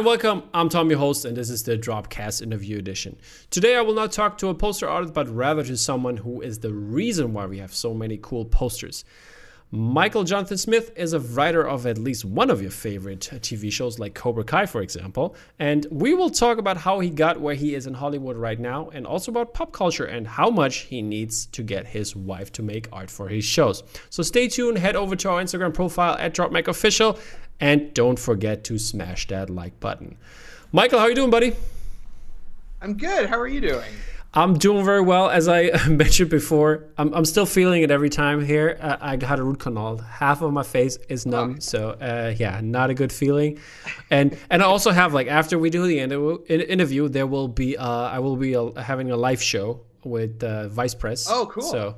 And welcome. I'm Tom, your host, and this is the Dropcast interview edition. Today, I will not talk to a poster artist, but rather to someone who is the reason why we have so many cool posters. Michael Jonathan Smith is a writer of at least one of your favorite TV shows, like Cobra Kai, for example. And we will talk about how he got where he is in Hollywood right now, and also about pop culture and how much he needs to get his wife to make art for his shows. So stay tuned, head over to our Instagram profile at DropMacOfficial, and don't forget to smash that like button. Michael, how are you doing, buddy? I'm good. How are you doing? I'm doing very well. As I mentioned before, I'm, I'm still feeling it every time here. Uh, I got a root canal. Half of my face is numb, oh. so uh, yeah, not a good feeling. And and I also have like after we do the interview, there will be uh, I will be uh, having a live show with uh, Vice Press. Oh, cool. So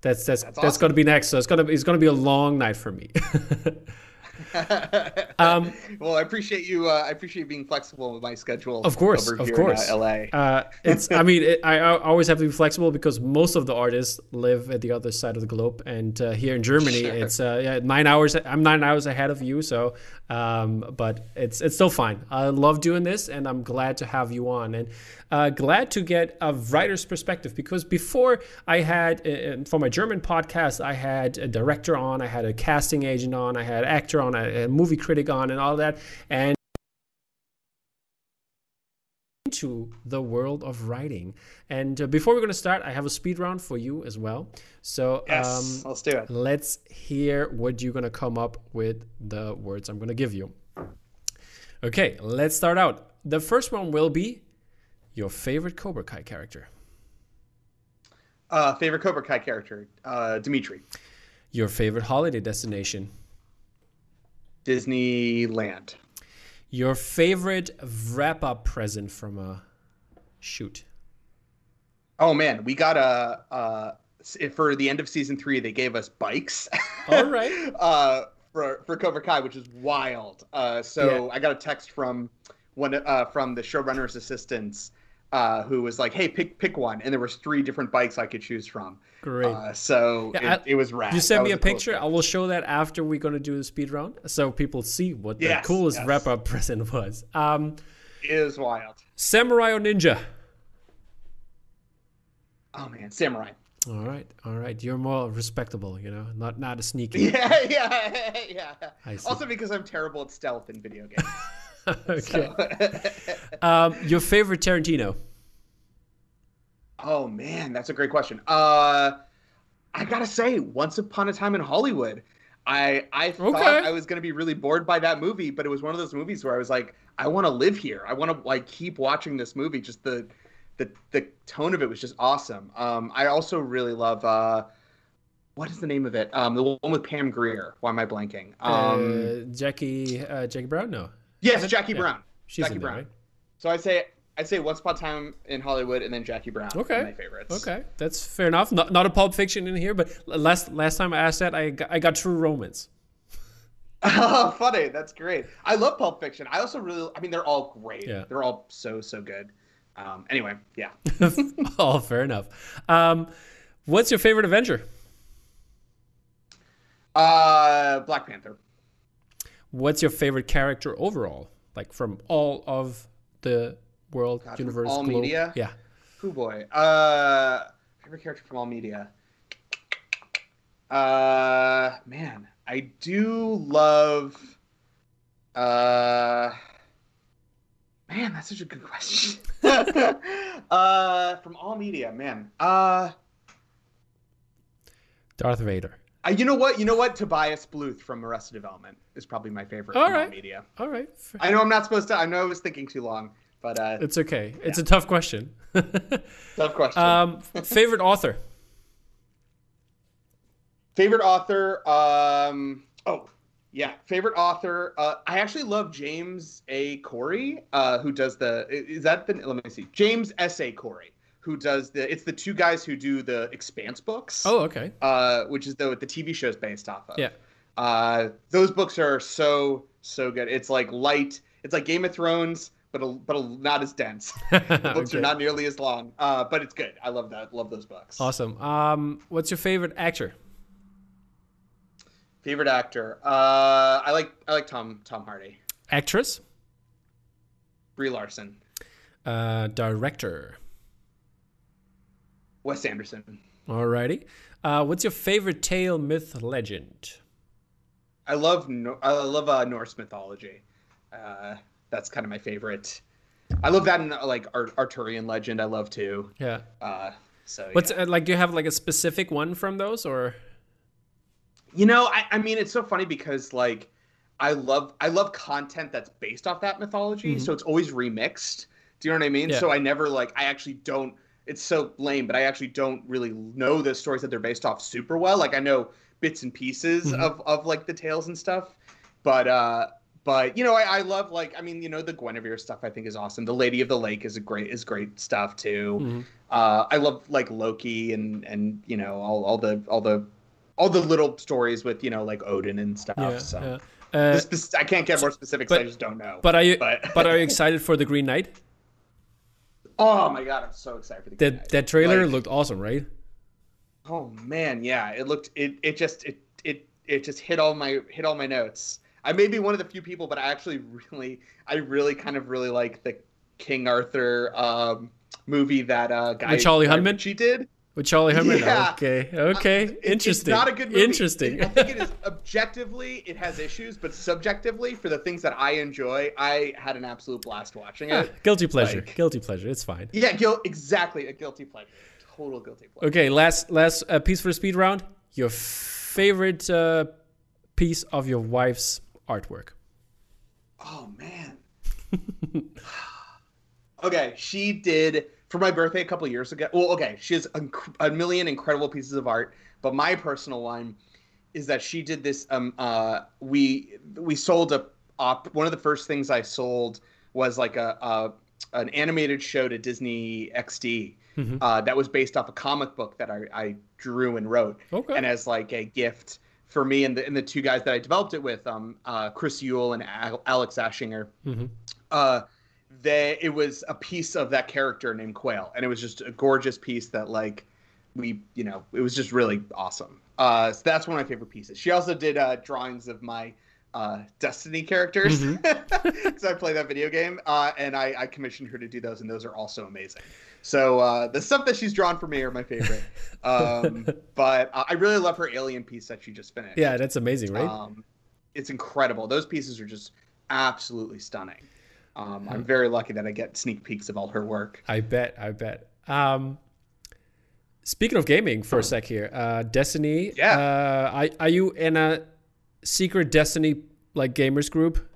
that's that's that's, that's awesome. going to be next. So it's gonna it's gonna be a long night for me. um, well, I appreciate you. Uh, I appreciate being flexible with my schedule. Of course, of course. In, uh, LA. Uh, it's. I mean, it, I, I, always have to be flexible because most of the artists live at the other side of the globe, and uh, here in Germany, sure. it's uh, yeah, nine hours. I'm nine hours ahead of you, so. Um, but it's it's still fine. I love doing this, and I'm glad to have you on, and uh, glad to get a writer's perspective because before I had for my German podcast, I had a director on, I had a casting agent on, I had actor on, a, a movie critic on, and all that. And into the world of writing. And uh, before we're going to start, I have a speed round for you as well. So yes, um, let's do it. Let's hear what you're going to come up with the words I'm going to give you. Okay, let's start out. The first one will be your favorite Cobra Kai character. Uh, favorite Cobra Kai character, uh, Demetri. Your favorite holiday destination. Disneyland. Your favorite wrap up present from a shoot. Oh man, we got a uh, for the end of season three. They gave us bikes. All right. uh, for for Cobra Kai, which is wild. Uh, so yeah. I got a text from one uh, from the showrunner's assistants uh, who was like, "Hey, pick pick one," and there was three different bikes I could choose from. Great. Uh, so yeah, it, I, it, was rad. You send me a picture. I will show that after we're gonna do the speed round, so people see what the yes, coolest yes. wrap up present was. Um, it is wild. Samurai or ninja? Oh man, samurai. All right, all right. You're more respectable, you know, not not a sneaky. Yeah, yeah, yeah. Also because I'm terrible at stealth in video games. okay. um, your favorite Tarantino? Oh man, that's a great question. Uh, I gotta say, Once Upon a Time in Hollywood. I I thought okay. I was gonna be really bored by that movie, but it was one of those movies where I was like, I want to live here. I want to like keep watching this movie. Just the the the tone of it was just awesome. Um, I also really love. Uh, what is the name of it? Um, the one with Pam Grier. Why am I blanking? Um, uh, Jackie uh, Jackie Brown. No. Yes, Jackie yeah. Brown. She's Jackie Brown. Right? So I say I'd say Once Upon a Time in Hollywood and then Jackie Brown. Okay, my favorites. Okay, that's fair enough. Not, not a Pulp Fiction in here, but last last time I asked that, I got, I got True Romance. oh, funny. That's great. I love Pulp Fiction. I also really, I mean, they're all great. Yeah. They're all so so good. Um, anyway, yeah. oh, fair enough. Um, what's your favorite Avenger? Uh, Black Panther. What's your favorite character overall? Like from all of the world, God, universe, all globe? media? Yeah. Who boy? Uh, favorite character from all media. Uh, man, I do love. Uh, man, that's such a good question. uh, from all media, man. Uh, Darth Vader. Uh, you know what? You know what? Tobias Bluth from Arrested Development is probably my favorite all right. media. All right. I know I'm not supposed to. I know I was thinking too long, but uh, it's okay. Yeah. It's a tough question. tough question. Um, favorite author. Favorite author. Um, oh, yeah. Favorite author. Uh, I actually love James A. Corey, uh, who does the. Is that the? Let me see. James S. A. Corey who does the it's the two guys who do the expanse books. Oh okay. Uh which is the the tv show is based off of. Yeah. Uh those books are so so good. It's like light it's like game of thrones but a, but a, not as dense. The books okay. are not nearly as long. Uh but it's good. I love that love those books. Awesome. Um what's your favorite actor? Favorite actor? Uh i like i like tom tom hardy. Actress? Brie Larson. Uh, director? Wes Anderson. Alrighty. Uh, what's your favorite tale, myth, legend? I love I love uh, Norse mythology. Uh, that's kind of my favorite. I love that in like Arthurian legend. I love too. Yeah. Uh, so what's yeah. like? Do you have like a specific one from those, or? You know, I, I mean, it's so funny because like I love I love content that's based off that mythology, mm-hmm. so it's always remixed. Do you know what I mean? Yeah. So I never like I actually don't. It's so lame, but I actually don't really know the stories that they're based off super well. Like I know bits and pieces mm-hmm. of of like the tales and stuff, but uh but you know, I, I, love like I mean, you know, the Guinevere stuff I think is awesome. The Lady of the Lake is a great is great stuff too. Mm-hmm. Uh, I love like Loki and and you know all, all the all the all the little stories with you know like Odin and stuff. Yeah, so yeah. Uh, this, I can't get more specific, But, I just don't know. But are you but, but are you excited for the Green Knight? Oh my god, I'm so excited for the that that trailer like, looked awesome, right? Oh man, yeah, it looked it it just it it it just hit all my hit all my notes. I may be one of the few people, but I actually really, I really kind of really like the King Arthur um, movie that uh, guy With Charlie Hunnam. She did with Charlie Hunnam. Yeah. Okay, okay, uh, interesting. It's not a good movie. Interesting. I think it is objectively it has issues, but subjectively for the things that I enjoy, I had an absolute blast watching it. Ah, guilty pleasure. Like, guilty pleasure. It's fine. Yeah, guilt. Exactly, a guilty pleasure. Total guilty pleasure. Okay, last last uh, piece for the speed round. Your favorite uh, piece of your wife's artwork? Oh man. okay, she did for my birthday a couple years ago. Well, okay, she has a, a, million incredible pieces of art, but my personal one is that she did this. Um, uh, we we sold a op. One of the first things I sold was like a, a an animated show to Disney XD. Mm-hmm. Uh, that was based off a comic book that I, I drew and wrote. Okay. And as like a gift for me and the and the two guys that I developed it with, um, uh, Chris Yule and Al- Alex Ashinger. Mm-hmm. Uh, they it was a piece of that character named Quail, and it was just a gorgeous piece that like we you know it was just really awesome. Uh, so that's one of my favorite pieces. She also did uh, drawings of my uh, Destiny characters because mm-hmm. I play that video game, uh, and I, I, commissioned her to do those, and those are also amazing. So uh, the stuff that she's drawn for me are my favorite. Um, but I really love her alien piece that she just finished. Yeah, that's amazing, right? Um, it's incredible. Those pieces are just absolutely stunning. Um, I'm very lucky that I get sneak peeks of all her work. I bet. I bet. Um, speaking of gaming, for a sec here, uh, Destiny. Yeah. Uh, are, are you in a secret Destiny like gamers group?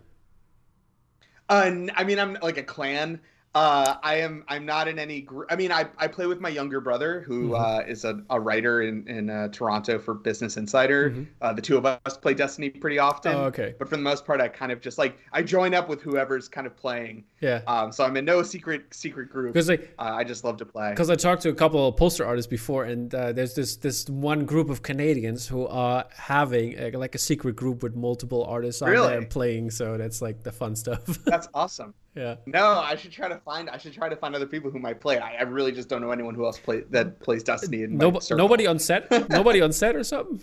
Uh, I mean, I'm like a clan. Uh, I am. I'm not in any group. I mean, I, I play with my younger brother, who mm-hmm. uh, is a, a writer in in uh, Toronto for Business Insider. Mm-hmm. Uh, the two of us play Destiny pretty often. Oh, okay. But for the most part, I kind of just like I join up with whoever's kind of playing. Yeah. Um. So I'm in no secret secret group. Because like uh, I just love to play. Because I talked to a couple of poster artists before, and uh, there's this this one group of Canadians who are having a, like a secret group with multiple artists on really? there playing. So that's like the fun stuff. that's awesome. Yeah. No, I should try to find. I should try to find other people who might play. I, I really just don't know anyone who else play that plays Destiny. In no, nobody on set. nobody on set or something.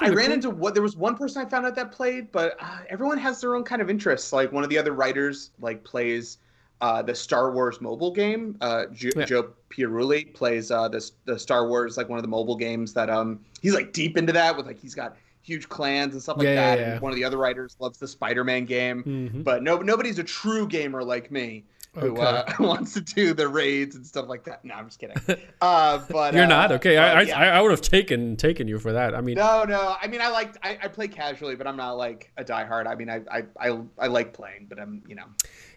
I ran into what there was one person I found out that played, but uh, everyone has their own kind of interests. Like one of the other writers like plays uh, the Star Wars mobile game. Uh, jo- yeah. Joe Piarulli plays uh, the the Star Wars like one of the mobile games that um he's like deep into that with like he's got huge clans and stuff like yeah, that. Yeah, yeah. And one of the other writers loves the Spider-Man game, mm-hmm. but no, nobody's a true gamer like me who okay. uh, wants to do the raids and stuff like that. No, I'm just kidding. Uh, but you're uh, not okay. I. I, I would have taken taken you for that. I mean, no, no. I mean, I like I, I play casually, but I'm not like a diehard. I mean, I, I I I like playing, but I'm you know.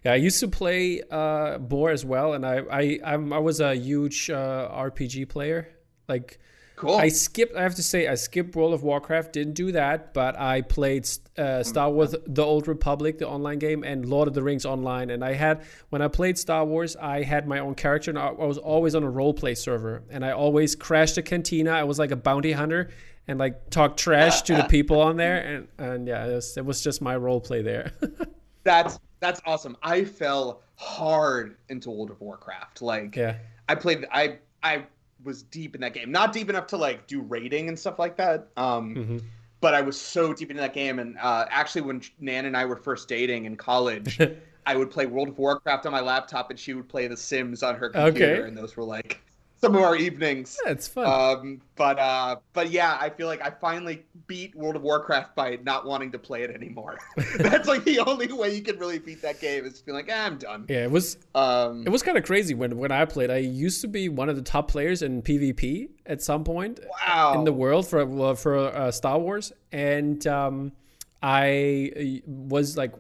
Yeah, I used to play uh, Boar as well, and I I I'm, I was a huge uh, RPG player. Like Cool. I skipped. I have to say, I skipped World of Warcraft. Didn't do that, but I played uh, Star Wars: The Old Republic, the online game, and Lord of the Rings online. And I had when I played Star Wars, I had my own character, and I was always on a role play server. And I always crashed a cantina. I was like a bounty hunter, and like talk trash to the people on there. And and yeah, it was, it was just my role play there. that's that's awesome. I fell hard into World of Warcraft. Like, yeah, I played. I I was deep in that game. Not deep enough to like do raiding and stuff like that. Um, mm-hmm. but I was so deep into that game. And uh, actually, when Nan and I were first dating in college, I would play World of Warcraft on my laptop, and she would play The Sims on her computer, okay. and those were like some of our evenings. Yeah, it's fun. Um, but uh, but yeah, I feel like I finally beat World of Warcraft by not wanting to play it anymore. That's like the only way you can really beat that game is being like, ah, I'm done. Yeah, it was. Um, it was kind of crazy when when I played. I used to be one of the top players in PvP at some point. Wow. In the world for for uh, Star Wars, and um, I uh, was like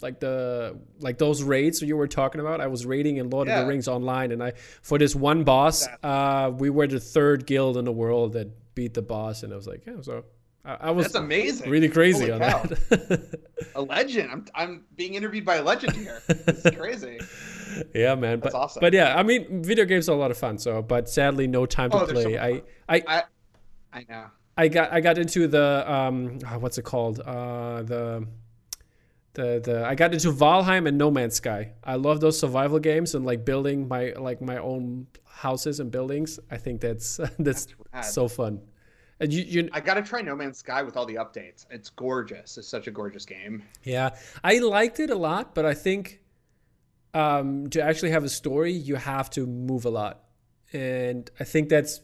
like the like those raids you were talking about. I was raiding in Lord yeah. of the Rings online, and I for this one boss, uh, we were the third guild in the world that beat the boss, and I was like, yeah, so I, I was that's amazing, really crazy Holy on cow. that. a legend. I'm I'm being interviewed by a legend here. It's crazy. yeah, man. That's but, awesome. But yeah, I mean, video games are a lot of fun. So, but sadly, no time to oh, play. So I, I, I, I know. I got I got into the um oh, what's it called uh the the the I got into Valheim and No Man's Sky. I love those survival games and like building my like my own houses and buildings. I think that's that's, that's so fun. And you, you I gotta try No Man's Sky with all the updates. It's gorgeous. It's such a gorgeous game. Yeah, I liked it a lot, but I think um, to actually have a story, you have to move a lot, and I think that's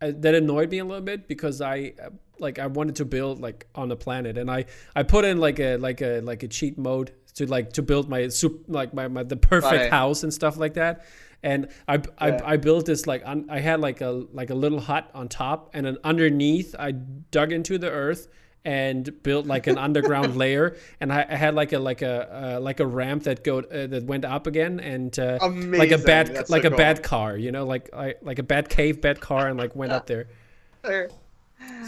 that annoyed me a little bit because I like I wanted to build like on a planet and I I put in like a like a like a cheat mode to like to build my soup like my, my the perfect right. house and stuff like that and I, yeah. I I built this like I had like a like a little hut on top and then underneath I dug into the earth and built like an underground layer. And I, I, had like a like a uh, like a ramp that go uh, that went up again and uh, like a bad That's like so a cool. bad car you know like I, like a bad cave bad car and like went up there.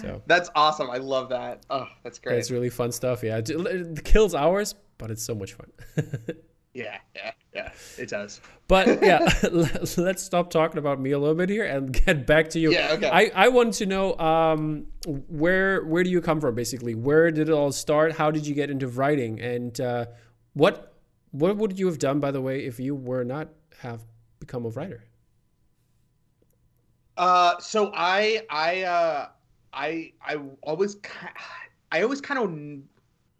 So. That's awesome. I love that. Oh that's great. it's really fun stuff yeah. It kills hours but it's so much fun Yeah, yeah, yeah, it does. But yeah, let's stop talking about me a little bit here and get back to you. Yeah, okay. I, I want to know um, where where do you come from basically? Where did it all start? How did you get into writing? And uh, what what would you have done, by the way, if you were not have become a writer? Uh, so I I uh, I I always I always kind of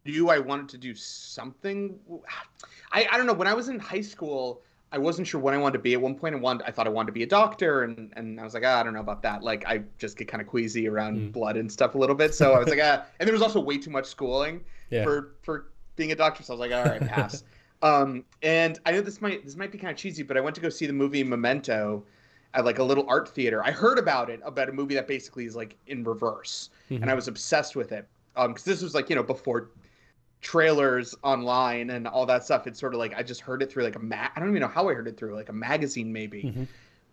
knew I wanted to do something. I, I don't know. When I was in high school, I wasn't sure what I wanted to be. At one point, I wanted, I thought I wanted to be a doctor, and and I was like, ah, I don't know about that. Like, I just get kind of queasy around mm. blood and stuff a little bit. So I was like, ah. And there was also way too much schooling yeah. for for being a doctor. So I was like, all right, pass. um, and I know this might this might be kind of cheesy, but I went to go see the movie Memento at like a little art theater. I heard about it about a movie that basically is like in reverse, mm-hmm. and I was obsessed with it. Um, because this was like you know before trailers online and all that stuff. It's sort of like I just heard it through like a ma- I don't even know how I heard it through like a magazine maybe. Mm-hmm.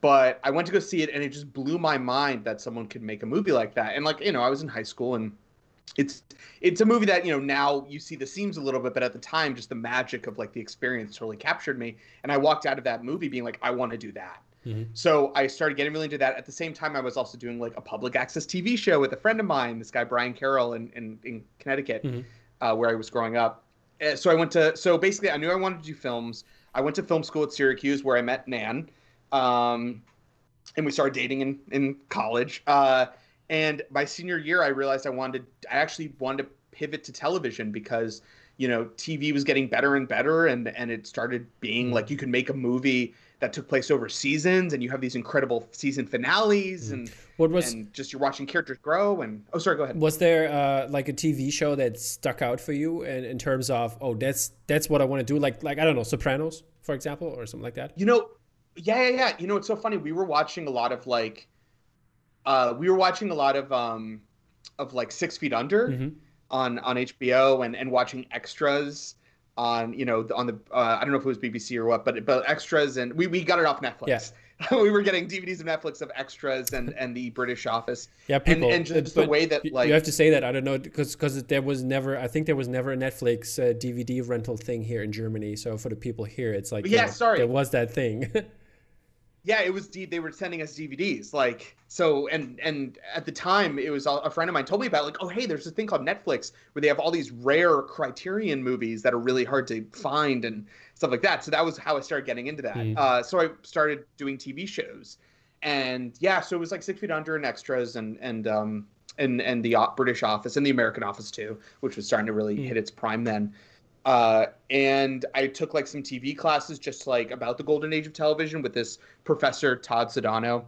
But I went to go see it and it just blew my mind that someone could make a movie like that. And like, you know, I was in high school and it's it's a movie that, you know, now you see the seams a little bit, but at the time just the magic of like the experience totally captured me. And I walked out of that movie being like, I want to do that. Mm-hmm. So I started getting really into that. At the same time, I was also doing like a public access TV show with a friend of mine, this guy Brian Carroll in, in, in Connecticut. Mm-hmm uh, where I was growing up. Uh, so I went to so basically I knew I wanted to do films. I went to film school at Syracuse where I met Nan, um, and we started dating in in college. Uh, and my senior year, I realized I wanted I actually wanted to pivot to television because you know TV was getting better and better, and and it started being like you could make a movie that took place over seasons, and you have these incredible season finales, mm. and what was and just you're watching characters grow. And oh, sorry, go ahead. Was there uh, like a TV show that stuck out for you in, in terms of oh, that's that's what I want to do, like like I don't know, Sopranos, for example, or something like that? You know, yeah, yeah, yeah. You know, it's so funny. We were watching a lot of like, uh, we were watching a lot of um, of like Six Feet Under. Mm-hmm on on HBO and and watching extras on you know on the uh, I don't know if it was BBC or what, but but extras and we, we got it off Netflix. Yes. we were getting DVDs of Netflix of extras and and the British Office. Yeah, people. And, and just the way that like you have to say that I don't know because because there was never I think there was never a Netflix uh, DVD rental thing here in Germany. So for the people here, it's like yeah, sorry, there was that thing. yeah, it was. They were sending us DVDs, like so. And and at the time, it was a friend of mine told me about, like, oh hey, there's a thing called Netflix where they have all these rare Criterion movies that are really hard to find and stuff like that. So that was how I started getting into that. Mm. Uh, so I started doing TV shows, and yeah, so it was like Six Feet Under and extras, and and um and and the British office and the American office too, which was starting to really mm. hit its prime then. Uh, and I took like some TV classes just like about the golden age of television with this professor Todd Sedano,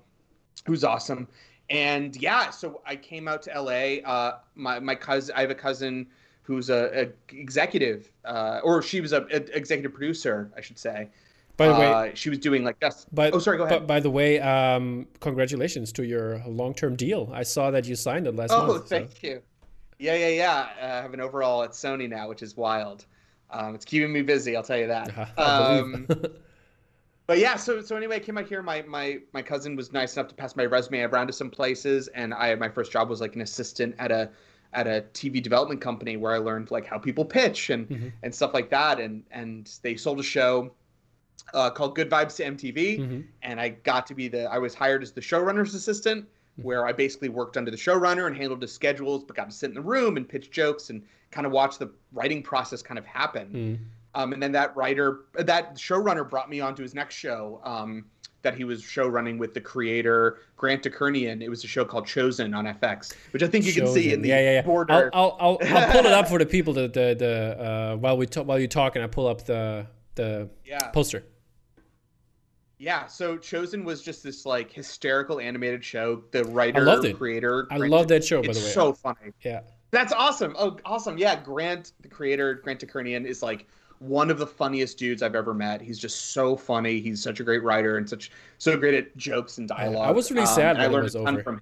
who's awesome. And yeah, so I came out to LA. Uh, my my cousin, I have a cousin who's a, a executive, uh, or she was a, a, executive producer, I should say. By the way, uh, she was doing like this. But, oh, sorry, go ahead. By, by the way, um, congratulations to your long-term deal. I saw that you signed it last oh, month. Oh, thank so. you. Yeah, yeah, yeah. Uh, I have an overall at Sony now, which is wild. Um, it's keeping me busy, I'll tell you that. Um, but yeah, so so anyway, I came out here. My my my cousin was nice enough to pass my resume around to some places, and I my first job was like an assistant at a at a TV development company where I learned like how people pitch and mm-hmm. and stuff like that. And and they sold a show uh, called Good Vibes to MTV, mm-hmm. and I got to be the I was hired as the showrunner's assistant. Where I basically worked under the showrunner and handled his schedules, but got to sit in the room and pitch jokes and kind of watch the writing process kind of happen. Mm-hmm. Um, and then that writer, that showrunner, brought me on to his next show. Um, that he was showrunning with the creator Grant DeKernion. It was a show called Chozen on FX, which I think you Chozen. can see in the yeah, yeah, yeah. border. I'll, I'll, I'll, I'll pull it up for the people. The the, the uh, while we talk, while you're talking, I pull up the the yeah. poster. Yeah, so Chozen was just this like hysterical animated show. The writer, I loved it. creator, I love that show. By the way, it's so funny. Yeah, that's awesome. Oh, awesome. Yeah, Grant, the creator, Grant DeKernion, is like one of the funniest dudes I've ever met. He's just so funny. He's such a great writer and such so great at jokes and dialogue. I was really um, sad when I learned it was over. From,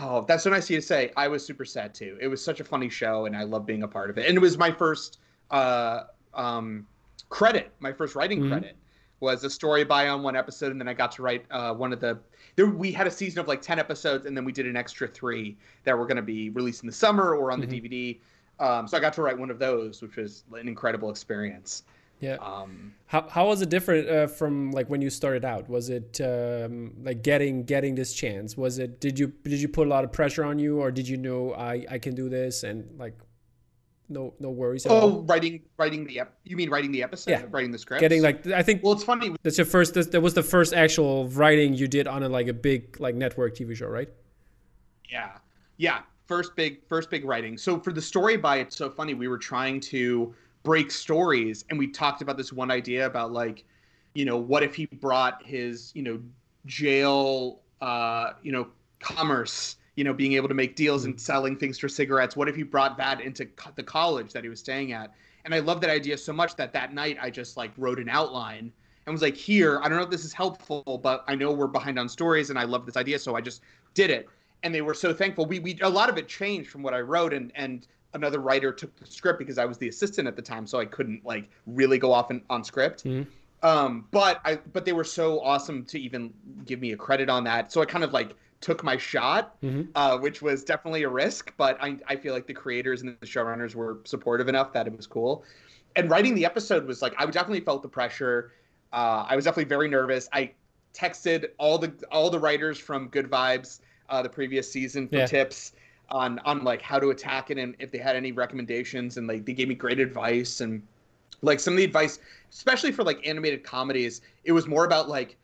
oh, that's so nice of you to say. I was super sad too. It was such a funny show, and I love being a part of it. And it was my first uh, um, credit, my first writing mm-hmm. credit was a story by on one episode, and then I got to write uh, one of the. There, we had a season of like ten episodes, and then we did an extra three that were going to be released in the summer or on mm-hmm. the DVD. Um, so I got to write one of those, which was an incredible experience. Yeah. Um, how how was it different uh, from like when you started out? Was it um, like getting getting this chance? Was it did you did you put a lot of pressure on you, or did you know I I can do this and like no no worries oh, all? writing writing the ep- you mean writing the episode? Yeah. writing the script. Getting like I think. Well, it's funny. That's your first. That was the first actual writing you did on a like a big like network TV show, right? Yeah, yeah first big first big writing. So for the story by it's so funny. We were trying to break stories, and we talked about this one idea about like, you know, what if he brought his you know jail uh, you know commerce you know being able to make deals and selling things for cigarettes what if he brought that into co- the college that he was staying at and i love that idea so much that that night i just like wrote an outline and was like here i don't know if this is helpful but i know we're behind on stories and i love this idea so i just did it and they were so thankful. We we a lot of it changed from what I wrote, and and another writer took the script because I was the assistant at the time, so I couldn't like really go off in, on script. Mm-hmm. Um, but I but they were so awesome to even give me a credit on that. So I kind of like took my shot, mm-hmm. uh, which was definitely a risk. But I I feel like the creators and the showrunners were supportive enough that it was cool. And writing the episode was like I definitely felt the pressure. Uh, I was definitely very nervous. I texted all the all the writers from Good Vibes uh, the previous season for yeah. tips on on like how to attack it and if they had any recommendations and like they gave me great advice and like some of the advice especially for like animated comedies it was more about like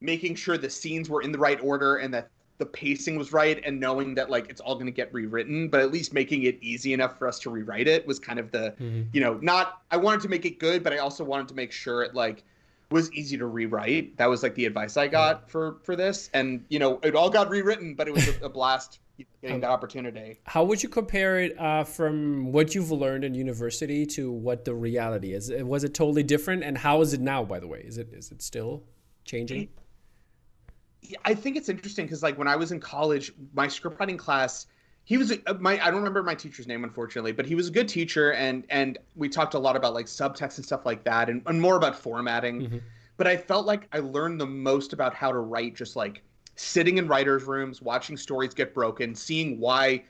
making sure the scenes were in the right order and that the pacing was right and knowing that like it's all going to get rewritten but at least making it easy enough for us to rewrite it was kind of the mm-hmm. you know not i wanted to make it good but i also wanted to make sure it like was easy to rewrite. That was like the advice I got for for this, and you know, it all got rewritten, but it was a, a blast getting the opportunity. How would you compare it uh, from what you've learned in university to what the reality is? Was it totally different, and how is it now? By the way, is it is it still changing? I think it's interesting because like when I was in college, my scriptwriting class he was uh, my I don't remember my teacher's name unfortunately, but he was a good teacher and and we talked a lot about like subtext and stuff like that and, and more about formatting. Mm-hmm. But I felt like I learned the most about how to write just like sitting in writers' rooms, watching stories get broken, seeing why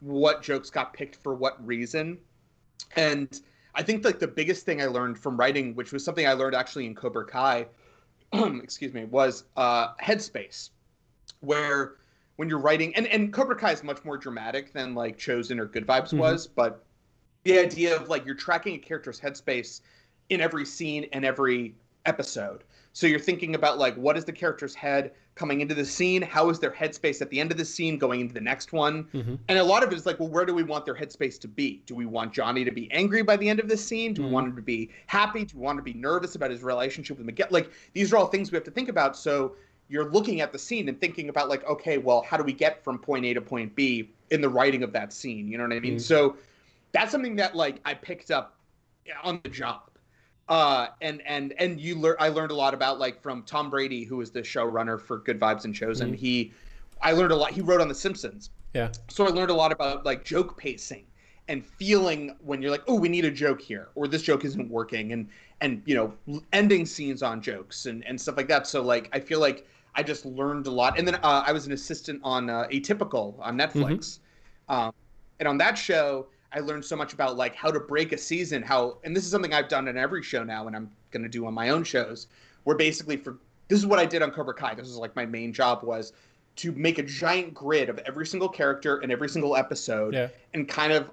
what jokes got picked for what reason. And I think like the biggest thing I learned from writing, which was something I learned actually in Cobra Kai, excuse me, was uh, headspace, where when you're writing and and Cobra Kai is much more dramatic than like Chozen or Good Vibes mm-hmm. was, but the idea of like you're tracking a character's headspace in every scene and every episode. So you're thinking about like what is the character's head coming into the scene? How is their headspace at the end of the scene going into the next one? Mm-hmm. And a lot of it is like, well, where do we want their headspace to be? Do we want Johnny to be angry by the end of the scene? Do mm-hmm. we want him to be happy? Do we want him to be nervous about his relationship with Miguel? Like these are all things we have to think about. So you're looking at the scene and thinking about like, okay, well, how do we get from point A to point B in the writing of that scene? You know what I mean? Mm-hmm. So that's something that like I picked up on the job uh, and and and you learn. I learned a lot about like from Tom Brady, who was the showrunner for Good Vibes and Chozen. Mm-hmm. He, I learned a lot. He wrote on The Simpsons. Yeah. So I learned a lot about like joke pacing and feeling when you're like, oh, we need a joke here, or this joke isn't working, and and you know, ending scenes on jokes and and stuff like that. So like, I feel like I just learned a lot. And then uh, I was an assistant on uh, Atypical on Netflix, mm-hmm. um, and on that show I learned so much about like how to break a season, how and this is something I've done in every show now and I'm going to do on my own shows where basically for this is what I did on Cobra Kai. This is like my main job was to make a giant grid of every single character and every single episode yeah. and kind of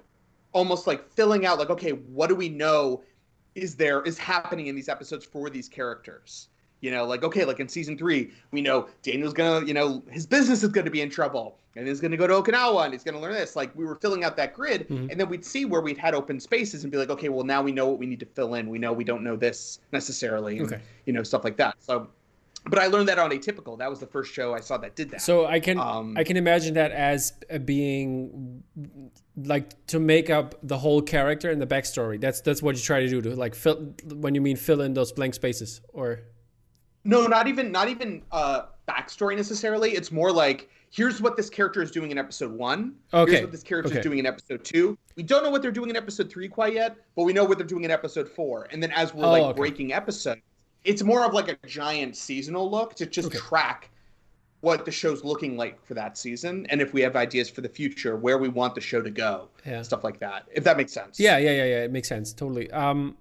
almost like filling out like okay, what do we know is there is happening in these episodes for these characters? You know, like okay, like in season three, we know Daniel's gonna, you know, his business is gonna be in trouble, and he's gonna go to Okinawa, and he's gonna learn this. Like we were filling out that grid, mm-hmm. and then we'd see where we'd had open spaces, and be like, okay, well now we know what we need to fill in. We know we don't know this necessarily, and, okay. you know, stuff like that. So, but I learned that on Atypical. That was the first show I saw that did that. So I can um, I can imagine that as being like to make up the whole character and the backstory. That's that's what you try to do to like fill when you mean fill in those blank spaces or no, not even not even uh, backstory necessarily. It's more like here's what this character is doing in episode one. Okay. Here's what this character okay. is doing in episode two. We don't know what they're doing in episode three quite yet, but we know what they're doing in episode four. And then as we're oh, like okay. breaking episodes, it's more of like a giant seasonal look to just okay. track what the show's looking like for that season and if we have ideas for the future where we want the show to go yeah. stuff like that if that makes sense yeah yeah yeah yeah it makes sense totally um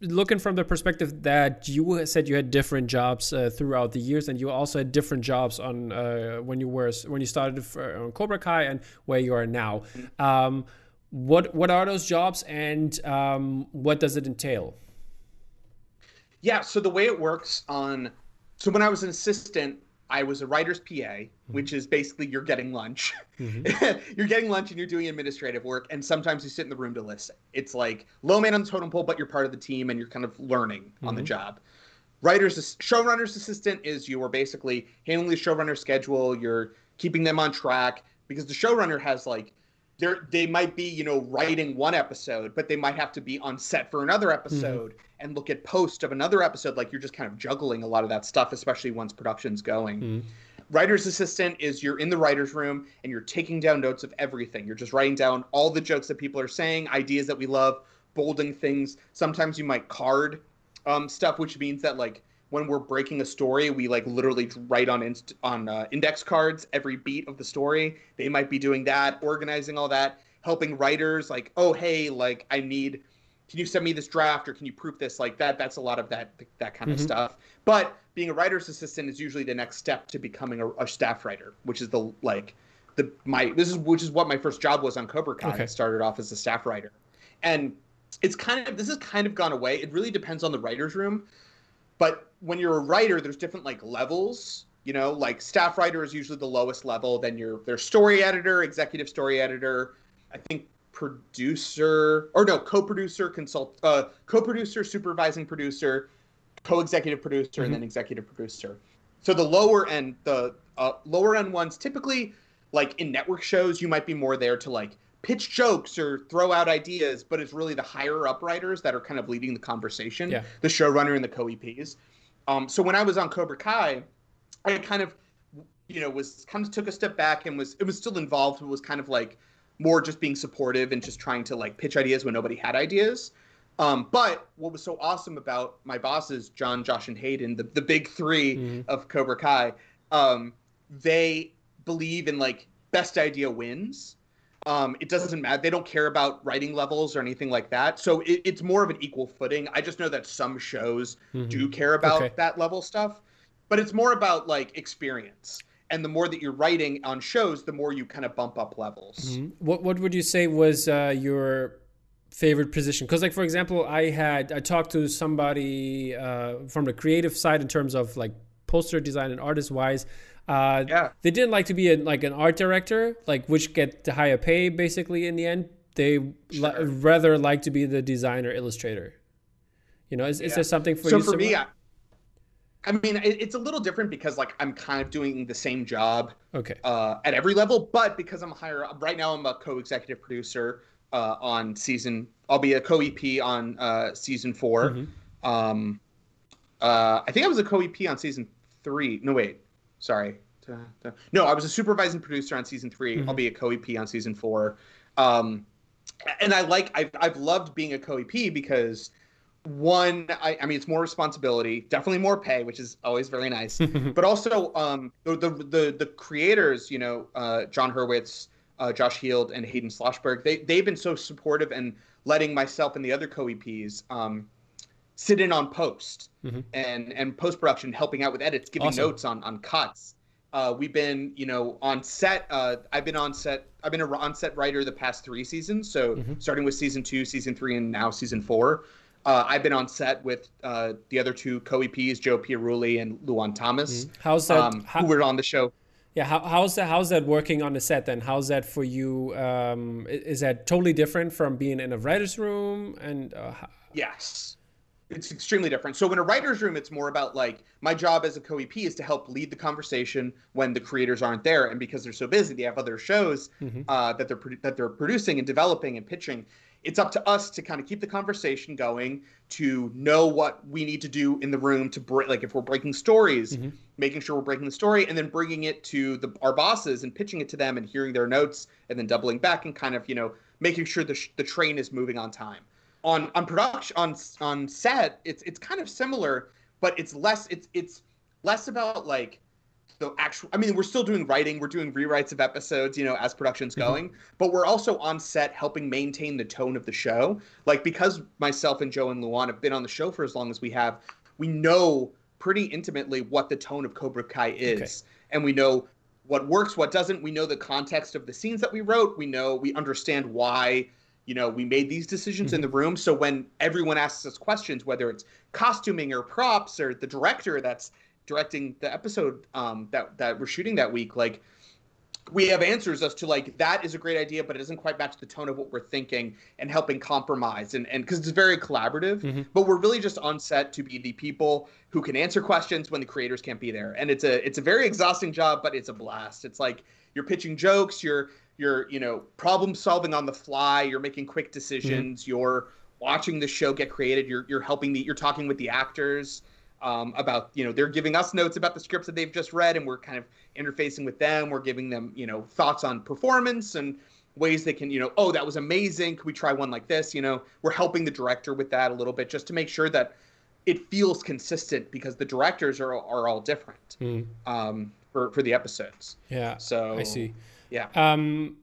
looking from the perspective that you said you had different jobs uh, throughout the years, and you also had different jobs on uh, when you were when you started for, on Cobra Kai and where you are now. Um, what what are those jobs, and um, what does it entail? Yeah, so the way it works on so when I was an assistant, I was a writer's PA, mm-hmm. which is basically you're getting lunch. Mm-hmm. you're getting lunch and you're doing administrative work, and sometimes you sit in the room to listen. It's like low man on the totem pole, but you're part of the team and you're kind of learning mm-hmm. on the mm-hmm. job. Writer's showrunner's assistant is you are basically handling the showrunner schedule. You're keeping them on track because the showrunner has like they they might be you know writing one episode but they might have to be on set for another mm-hmm. episode mm-hmm. and look at post of another episode like you're just kind of juggling a lot of that stuff especially once production's going mm-hmm. writer's assistant is you're in the writer's room and you're taking down notes of everything you're just writing down all the jokes that people are saying ideas that we love bolding things sometimes you might card um, stuff which means that like when we're breaking a story, we like literally write on inst- on uh, index cards every beat of the story. They might be doing that, organizing all that, helping writers like, oh hey, like I need, can you send me this draft or can you proof this? Like that. That's a lot of that that kind mm-hmm. of stuff. But being a writer's assistant is usually the next step to becoming a, a staff writer, which is the like the my this is which is what my first job was on Cobra Kai. Okay. I started off as a staff writer, and it's kind of this has kind of gone away. It really depends on the writers' room. But when you're a writer, there's different like levels. You know, like staff writer is usually the lowest level. Then you're there's story editor, executive story editor. I think producer or no co-producer, consult, uh, co-producer, supervising producer, co-executive producer, mm-hmm. and then executive producer. So the lower end, the uh, lower end ones, typically like in network shows, you might be more there to like pitch jokes or throw out ideas, but it's really the higher up writers that are kind of leading the conversation, yeah. the showrunner and the co-EPs. Um, so when I was on Cobra Kai, I kind of, you know, was kind of took a step back and was it was still involved, but was kind of like more just being supportive and just trying to like pitch ideas when nobody had ideas. Um, but what was so awesome about my bosses, Jon, Josh, and Hayden, the, the big 3 mm-hmm. of Cobra Kai, um, they believe in like best idea wins. Um, it doesn't matter. They don't care about writing levels or anything like that. So it, it's more of an equal footing. I just know that some shows mm-hmm. do care about okay. that level stuff, but it's more about like experience. And the more that you're writing on shows, the more you kind of bump up levels. Mm-hmm. What What would you say was uh, your favorite position because like for example i had i talked to somebody uh, from the creative side in terms of like poster design and artist wise uh, yeah. they didn't like to be a, like an art director like which get the higher pay basically in the end they sure. li- rather like to be the designer illustrator you know is, yeah. is there something for so you for me I, I mean it's a little different because like i'm kind of doing the same job okay uh, at every level but because i'm higher right now i'm a co-executive producer uh, on season. I'll be a co-EP on uh, season 4 mm-hmm. Um, uh, I think I was a co-EP on season three. No, wait, sorry. No, I was a supervising producer on season 3 i mm-hmm. I'll be a co-EP on season four. Um, and I like I've I've loved being a co-EP because one, I, I mean, it's more responsibility, definitely more pay, which is always very nice. but also, um, the, the the the creators, you know, uh, Jon Hurwitz, uh, Josh Heald and Hayden Schlossberg, they they've been so supportive and letting myself and the other co-EPs um, sit in on post mm-hmm. and and post production, helping out with edits, giving awesome. notes on on cuts. Uh, we've been, you know, on set. Uh, I've been on set. I've been a on set writer the past three seasons. So mm-hmm. starting with season two, season three, and now season four. Uh, I've been on set with uh, the other two co-EPs, Joe Piarulli and Luan Thomas. Mm-hmm. How's that? Um, how, who were on the show? Yeah, how, how's that? How's that working on the set? Then how's that for you? Um, is that totally different from being in a writer's room? And uh, yes, it's extremely different. So in a writer's room, it's more about like my job as a co-EP is to help lead the conversation when the creators aren't there, and because they're so busy, they have other shows mm-hmm. uh, that they're that they're producing and developing and pitching it's up to us to kind of keep the conversation going to know what we need to do in the room to break like if we're breaking stories mm-hmm. making sure we're breaking the story and then bringing it to the our bosses and pitching it to them and hearing their notes and then doubling back and kind of you know making sure the, sh- the train is moving on time on on production on on set it's it's kind of similar but it's less it's it's less about like the actual i mean we're still doing writing we're doing rewrites of episodes you know as production's mm-hmm. going but we're also on set helping maintain the tone of the show like because myself and joe and luan have been on the show for as long as we have we know pretty intimately what the tone of cobra kai is okay. and we know what works what doesn't we know the context of the scenes that we wrote we know we understand why you know we made these decisions mm-hmm. in the room so when everyone asks us questions whether it's costuming or props or the director that's directing the episode um, that that we're shooting that week, like we have answers as to like that is a great idea, but it doesn't quite match the tone of what we're thinking and helping compromise and and because it's very collaborative. Mm-hmm. But we're really just on set to be the people who can answer questions when the creators can't be there, and it's a it's a very exhausting job, but it's a blast. It's like you're pitching jokes, you're you're you know problem solving on the fly, you're making quick decisions, mm-hmm. you're watching the show get created, you're you're helping the you're talking with the actors um, about you know they're giving us notes about the scripts that they've just read and we're kind of interfacing with them we're giving them you know thoughts on performance and ways they can you know oh that was amazing could we try one like this you know we're helping the director with that a little bit just to make sure that it feels consistent because the directors are, are all different mm. um, for, for the episodes yeah so i see yeah um,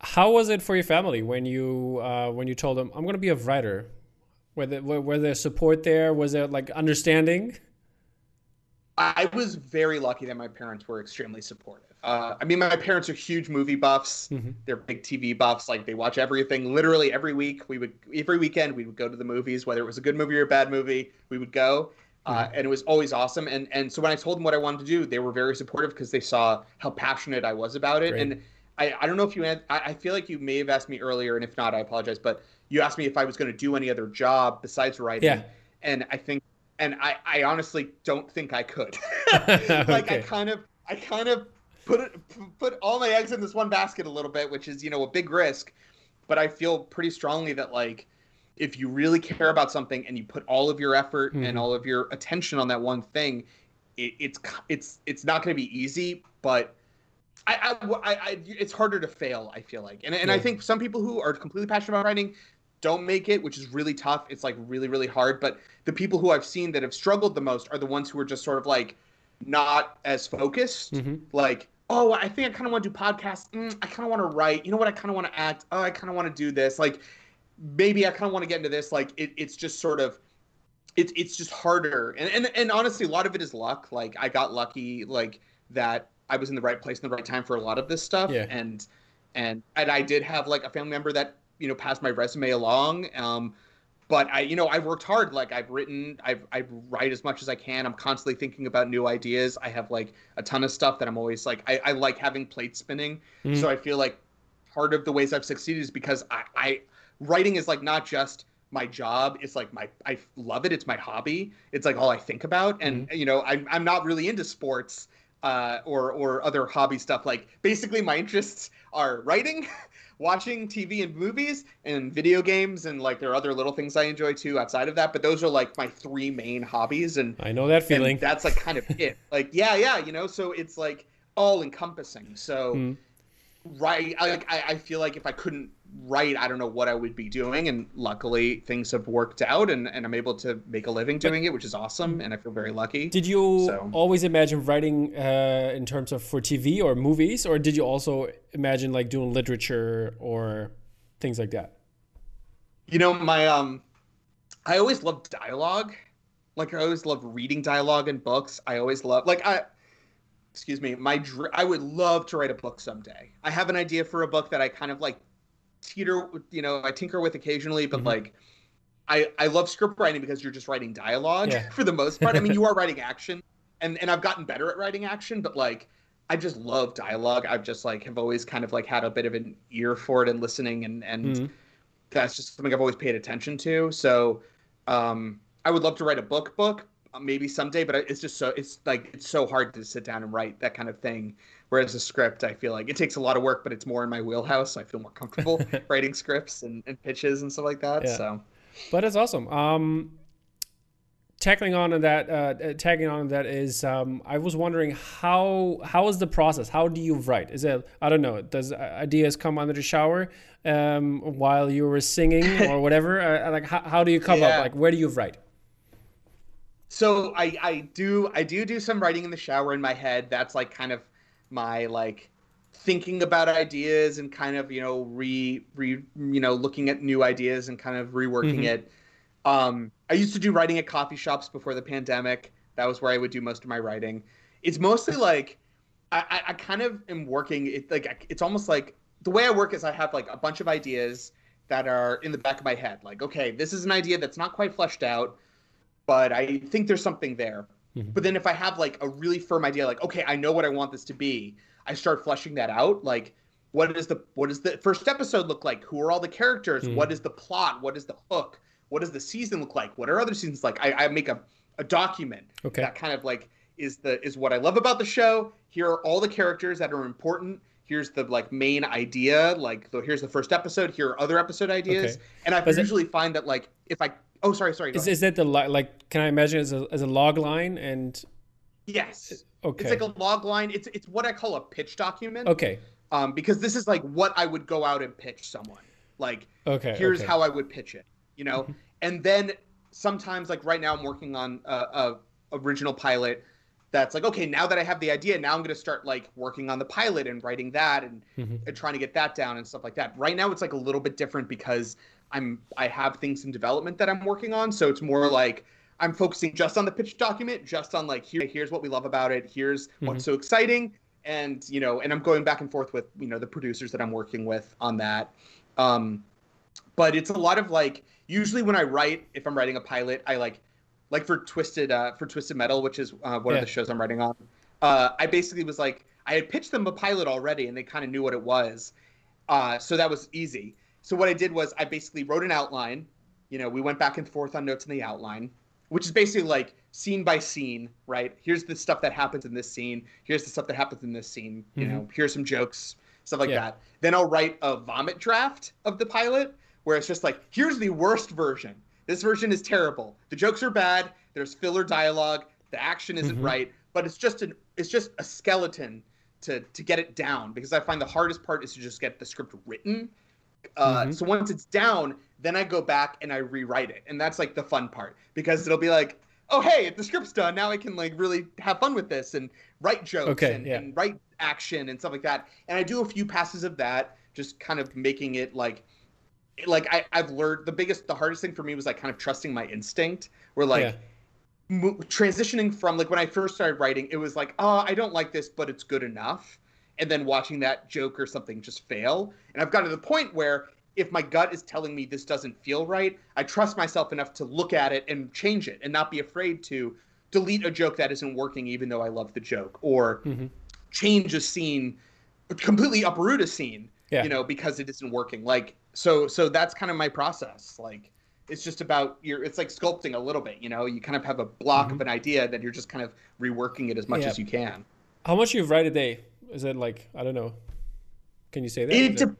how was it for your family when you uh, when you told them i'm going to be a writer were there, were there support there? Was there like understanding? I was very lucky that my parents were extremely supportive. Uh, I mean, my parents are huge movie buffs. Mm-hmm. They're big TV buffs. Like they watch everything. Literally every week, we would every weekend we would go to the movies, whether it was a good movie or a bad movie. We would go, uh, and it was always awesome. And and so when I told them what I wanted to do, they were very supportive because they saw how passionate I was about it. Great. And I, I don't know if you I, I feel like you may have asked me earlier, and if not, I apologize. But you asked me if I was going to do any other job besides writing. Yeah. And I think, and I, I honestly don't think I could. like okay. I kind of, I kind of put it, put all my eggs in this one basket a little bit, which is, you know, a big risk. But I feel pretty strongly that like, if you really care about something and you put all of your effort mm-hmm. and all of your attention on that one thing, it, it's it's it's not going to be easy, but I, I, I, it's harder to fail. I feel like, and and yeah. I think some people who are completely passionate about writing don't make it, which is really tough. It's like really, really hard. But the people who I've seen that have struggled the most are the ones who are just sort of like not as focused. Mm-hmm. Like, oh, I think I kind of want to do podcasts. Mm, I kind of want to write. You know what? I kind of want to act. Oh, I kind of want to do this. Like, maybe I kind of want to get into this. Like, it, it's just sort of. It's it's just harder, and, and and honestly, a lot of it is luck. Like I got lucky, like that I was in the right place in the right time for a lot of this stuff, yeah. and and and I did have like a family member that you know passed my resume along. Um, but I, you know, I've worked hard. Like I've written, I've I write as much as I can. I'm constantly thinking about new ideas. I have like a ton of stuff that I'm always like. I, I like having plate spinning. Mm. So I feel like part of the ways I've succeeded is because I, I writing is like not just my job. It's like my I love it. It's my hobby. It's like all I think about. And mm. you know, I'm I'm not really into sports uh, or or other hobby stuff. Like basically, my interests are writing watching TV and movies and video games and like there are other little things I enjoy too outside of that. But those are like my three main hobbies, and I know that feeling. That's like kind of it. Like yeah, yeah, you know. So it's like all encompassing. So. Mm. Right, I, like I, I feel like if I couldn't write, I don't know what I would be doing. And luckily, things have worked out, and, and I'm able to make a living doing it, which is awesome. And I feel very lucky. Did you so. always imagine writing uh, in terms of for TV or movies, or did you also imagine like doing literature or things like that? You know, my um, I always loved dialogue. Like I always loved reading dialogue in books. I always love like I excuse me my dr- i would love to write a book someday i have an idea for a book that i kind of like teeter, you know, I tinker with occasionally, but mm-hmm. like, I I love script writing because you're just writing dialogue yeah. for the most part. I mean, you are writing action, and and I've gotten better at writing action, but like. I just love dialogue. I've just like have always kind of like had a bit of an ear for it and listening and and mm-hmm. that's just something I've always paid attention to. So um I would love to write a book book maybe someday, but it's just so it's like it's so hard to sit down and write that kind of thing. Whereas a script, I feel like it takes a lot of work, but it's more in my wheelhouse. So I feel more comfortable writing scripts and, and, pitches and stuff like that. Yeah. So, but it's awesome. Um, tackling on to that, uh, uh, tagging on that is, um, I was wondering how how is the process? How do you write? Is it I don't know? Does ideas come under the shower um, while you were singing or whatever? Uh, like how, how do you come yeah. up? Like where do you write? So I I do I do do some writing in the shower in my head. That's like kind of my like thinking about ideas and kind of you know re re you know looking at new ideas and kind of reworking mm-hmm. it. Um i used to do writing at coffee shops before the pandemic. That was where i would do most of my writing. It's mostly like i i kind of am working it like it's almost like the way i work is i have like a bunch of ideas that are in the back of my head. Like okay this is an idea that's not quite fleshed out but i think there's something there Mm-hmm. But then if I have like a really firm idea, like, okay, I know what I want this to be, I start fleshing that out. Like, what is the what does the first episode look like? Who are all the characters? Mm-hmm. What is the plot? What is the hook? What does the season look like? What are other seasons like? I, I make a, a document okay. that kind of like is the is what I love about the show. Here are all the characters that are important. Here's the like main idea. Like so here's the first episode. Here are other episode ideas. Okay. And I usually it... find that like if I Oh, sorry, sorry. Is, is that the like? Can I imagine as a as a log line and? Yes. Okay. It's like a log line. It's it's what I call a pitch document. Okay. Um, because this is like what I would go out and pitch someone. Like, okay, here's okay. how I would pitch it. You know, mm-hmm. and then sometimes like right now I'm working on a, a original pilot that's like okay now that i have the idea now i'm going to start like working on the pilot and writing that and, mm-hmm. and trying to get that down and stuff like that right now it's like a little bit different because I'm I have things in development that I'm working on, so it's more like I'm focusing just on the pitch document, just on like here here's what we love about it, here's mm-hmm. what's so exciting, and you know, and I'm going back and forth with you know the producers that I'm working with on that. Um, but it's a lot of like usually when I write, if I'm writing a pilot, I like like for Twisted uh, for Twisted Metal, which is uh, one yeah. of the shows I'm writing on. Uh, I basically was like I had pitched them a pilot already, and they kind of knew what it was, uh, so that was easy so what I did was I basically wrote an outline. You know, we went back and forth on notes in the outline, which is basically like scene by scene, right? Here's the stuff that happens in this scene. Here's the stuff that happens in this scene. You mm-hmm. know, here's some jokes, stuff like yeah. that. Then I'll write a vomit draft of the pilot where it's just like, here's the worst version. This version is terrible. The jokes are bad. There's filler dialogue. The action isn't mm-hmm. right, but it's just an it's just a skeleton to to get it down because I find the hardest part is to just get the script written uh, mm-hmm. So once it's down, then I go back and I rewrite it, and that's like the fun part because it'll be like, oh hey, the script's done. Now I can like really have fun with this and write jokes okay, and, yeah. and write action and stuff like that. And I do a few passes of that, just kind of making it like like I, I've learned the biggest the hardest thing for me was like kind of trusting my instinct where like yeah. mo- transitioning from like when i first started writing it was like oh i don't like this but it's good enough and then watching that joke or something just fail. And I've gotten to the point where if my gut is telling me this doesn't feel right, I trust myself enough to look at it and change it and not be afraid to delete a joke that isn't working even though I love the joke or mm-hmm. change a scene completely uproot a scene yeah. you know because it isn't working like so so that's kind of my process like it's just about your it's like sculpting a little bit you know you kind of have a block mm-hmm. of an idea that you're just kind of reworking it as much yeah. as you can how much you write a day is it like i don't know can you say that it de-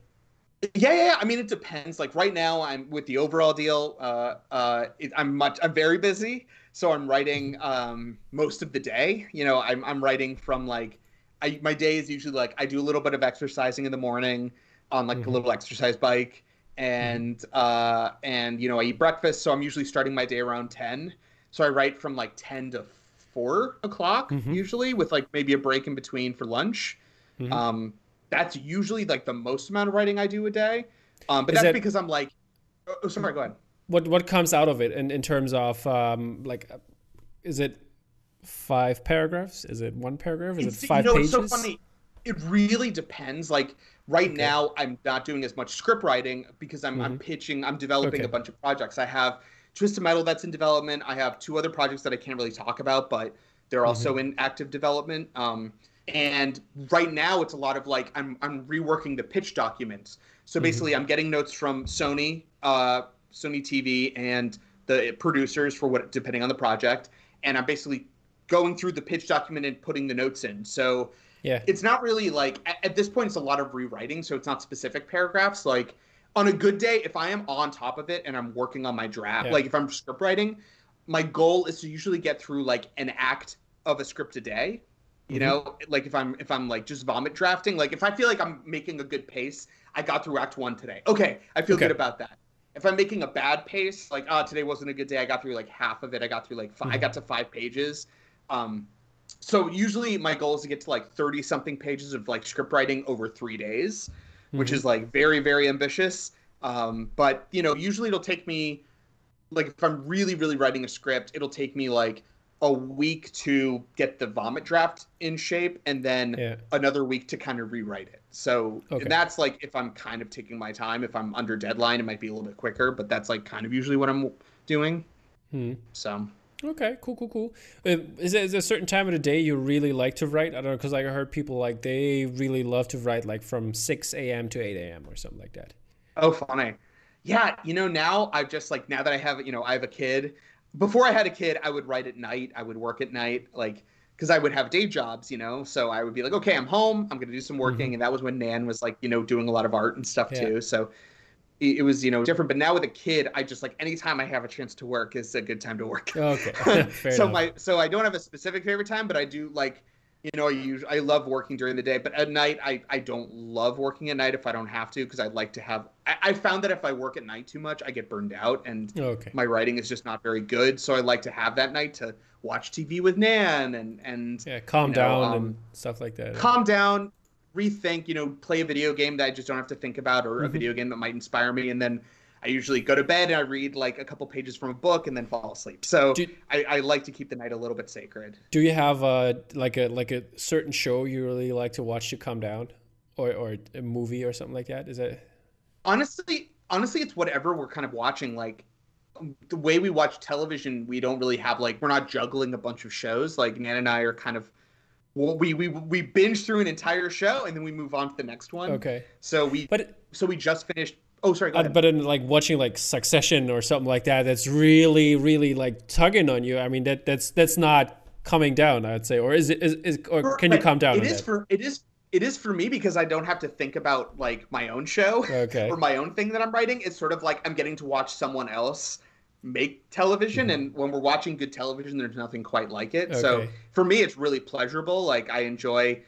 yeah, yeah, I mean, it depends. Like right now, I'm with the overall deal. Uh, uh, it, I'm much. I'm very busy, so I'm writing um, most of the day. You know, I'm I'm writing from like, I my day is usually like I do a little bit of exercising in the morning on like mm-hmm. a little exercise bike, and mm-hmm. uh, and you know I eat breakfast. So I'm usually starting my day around ten. So I write from like ten to four o'clock mm-hmm. usually, with like maybe a break in between for lunch. Mm-hmm. Um, that's usually like the most amount of writing I do a day. Um, but Is that's that, because I'm like, oh, oh, sorry, go ahead. What what comes out of it in, in terms of um, like, is it five paragraphs? Is it one paragraph? Is it's, it five you know, pages? It's so funny. It really depends. Like right okay. now, I'm not doing as much script writing because I'm, mm-hmm. I'm pitching, I'm developing okay. a bunch of projects. I have Twisted Metal that's in development. I have two other projects that I can't really talk about, but they're also mm-hmm. in active development. Um, and right now it's a lot of like i'm, I'm reworking the pitch documents so mm-hmm. basically mm-hmm. i'm getting notes from sony uh, sony tv and the producers for what depending on the project and i'm basically going through the pitch document and putting the notes in so yeah it's not really like at, at this point it's a lot of rewriting so it's not specific paragraphs like on a good day if i am on top of it and i'm working on my draft yeah. like if i'm script writing my goal is to usually get through like an act of a script a day you mm-hmm. know, like if I'm if I'm like just vomit drafting, like if I feel like I'm making a good pace, I got through Act One today. Okay, I feel okay. good about that. If I'm making a bad pace, like oh today wasn't a good day, I got through like half of it. I got through like 5 mm-hmm. I got to five pages. Um, so usually my goal is to get to like 30 something pages of like script writing over three days, mm-hmm. which is like very very ambitious. Um, but you know usually it'll take me like if I'm really really writing a script, it'll take me like a week to get the vomit draft in shape and then yeah. another week to kind of rewrite it. So okay. that's like if I'm kind of taking my time. If I'm under deadline, it might be a little bit quicker, but that's like kind of usually what I'm doing. Hmm. So. Okay, cool, cool, cool. Is there, is there a certain time of the day you really like to write? I don't know, because like I heard people like they really love to write like from 6 a.m. to 8 a.m. or something like that. Oh, funny. Yeah, you know, now I've just like, now that I have, you know, I have a kid, before I had a kid, I would write at night. I would work at night, like because I would have day jobs, you know. So I would be like, okay, I'm home. I'm gonna do some working, mm-hmm. and that was when Nan was like, you know, doing a lot of art and stuff yeah. too. So it, it, was, you know, different. But now with a kid, I just like anytime I have a chance to work is a good time to work. Okay. so enough. my so I don't have a specific favorite time, but I do like you know, I usually I love working during the day, but at night I, I don't love working at night if I don't have to because I like to have. I, I, found that if I work at night too much, I get burned out and okay. my writing is just not very good. So I like to have that night to watch TV with Nan and and yeah, calm you know, down um, and stuff like that. Calm down, rethink. You know, play a video game that I just don't have to think about, or a mm-hmm. video game that might inspire me, and then I usually go to bed and I read like a couple pages from a book and then fall asleep. So you, I, I, like to keep the night a little bit sacred. Do you have a like a like a certain show you really like to watch to calm down, or or a movie or something like that? Is that honestly honestly it's whatever we're kind of watching. Like the way we watch television, we don't really have like we're not juggling a bunch of shows. Like Nan and I are kind of well, we we we binge through an entire show and then we move on to the next one. Okay. So we but so we just finished Oh, sorry. Uh, but in like watching like Succession or something like that, that's really, really like tugging on you. I mean, that that's that's not coming down. I'd say, or is it is, is or can you calm down? It is that? for it is it is for me because I don't have to think about like my own show okay. or my own thing that I'm writing. It's sort of like I'm getting to watch someone else make television, mm-hmm. and when we're watching good television, there's nothing quite like it. Okay. So for me, it's really pleasurable. Like I enjoy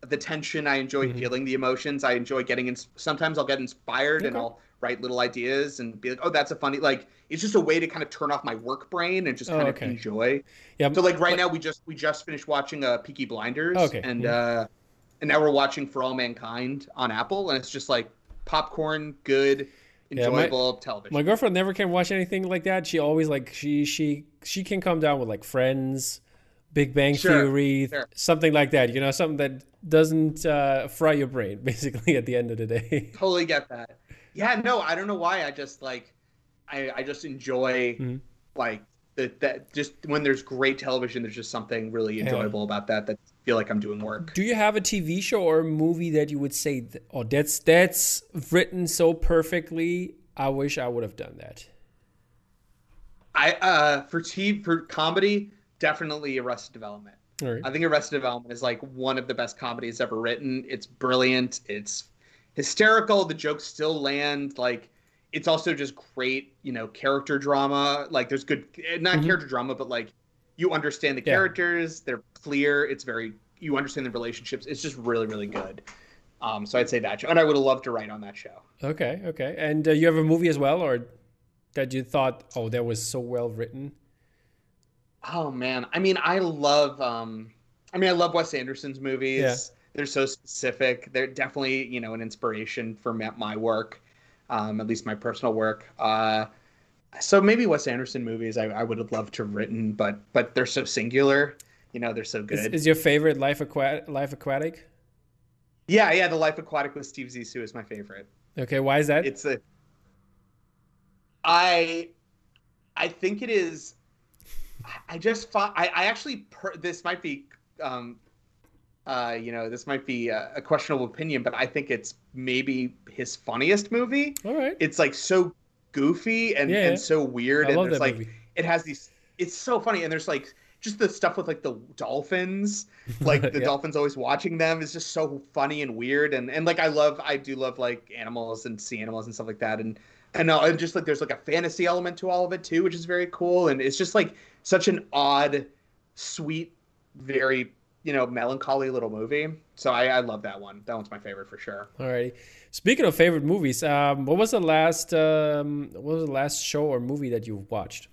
the tension. I enjoy mm-hmm. feeling the emotions. I enjoy getting in. Sometimes I'll get inspired okay. and I'll write little ideas and be like, oh, that's a funny. Like it's just a way to kind of turn off my work brain and just kind oh, okay. of enjoy. Yeah. So like right now we just we just finished watching uh, Peaky Blinders. Okay. And yeah. uh, and now we're watching For All Mankind on Apple, and it's just like popcorn, good enjoyable yeah, my, television. My girlfriend never can watch anything like that. She always like she she she can come down with like Friends Big Bang sure, Theory, sure. something like that. You know, something that doesn't uh, fry your brain, basically, at the end of the day. Totally get that. Yeah, no, I don't know why. I just like, I, I just enjoy mm-hmm. like that. That just when there's great television, there's just something really enjoyable yeah. about that. That feel like I'm doing work. Do you have a TV show or a movie that you would say, "Oh, that's that's written so perfectly. I wish I would have done that." I uh for TV for comedy, definitely Arrested Development. Right. I think Arrested Development is like one of the best comedies ever written. It's brilliant. It's hysterical. The jokes still land. Like it's also just great, you know, character drama. Like there's good, not mm-hmm. character drama, but like you understand the characters. Yeah. They're clear. It's very you understand the relationships. It's just really really good. Um, so I'd say that show, and I would have loved to write on that show. Okay, okay. And uh, you have a movie as well, or that you thought, oh, that was so well written? Oh man, I mean, I love. Um, I mean, I love Wes Anderson's movies. Yeah. They're so specific. They're definitely, you know, an inspiration for my work, um, at least my personal work. Uh, so maybe Wes Anderson movies I, I would have loved to have written, but but they're so singular. You know, they're so good. Is, is your favorite Life Aquatic? Life Aquatic? Yeah, yeah, the Life Aquatic with Steve Zissou is my favorite. Okay, why is that? It's a I I think it is. I just thought I, I actually per, this might be um, uh, you know this might be a, a, questionable opinion, but I think it's maybe his funniest movie. All right, it's like so goofy and, yeah, and so weird, I and it's like movie. it has these. It's so funny, and there's like just the stuff with like the dolphins, like the yeah. dolphins always watching them is just so funny and weird, and and like I love I do love like animals and sea animals and stuff like that, and and, uh, and just like there's like a fantasy element to all of it too, which is very cool. And it's just like such an odd, sweet, very you know melancholy little movie. So I, I love that one. That one's my favorite for sure. All right. Speaking of favorite movies, um, what was the last um, what was the last show or movie that you watched?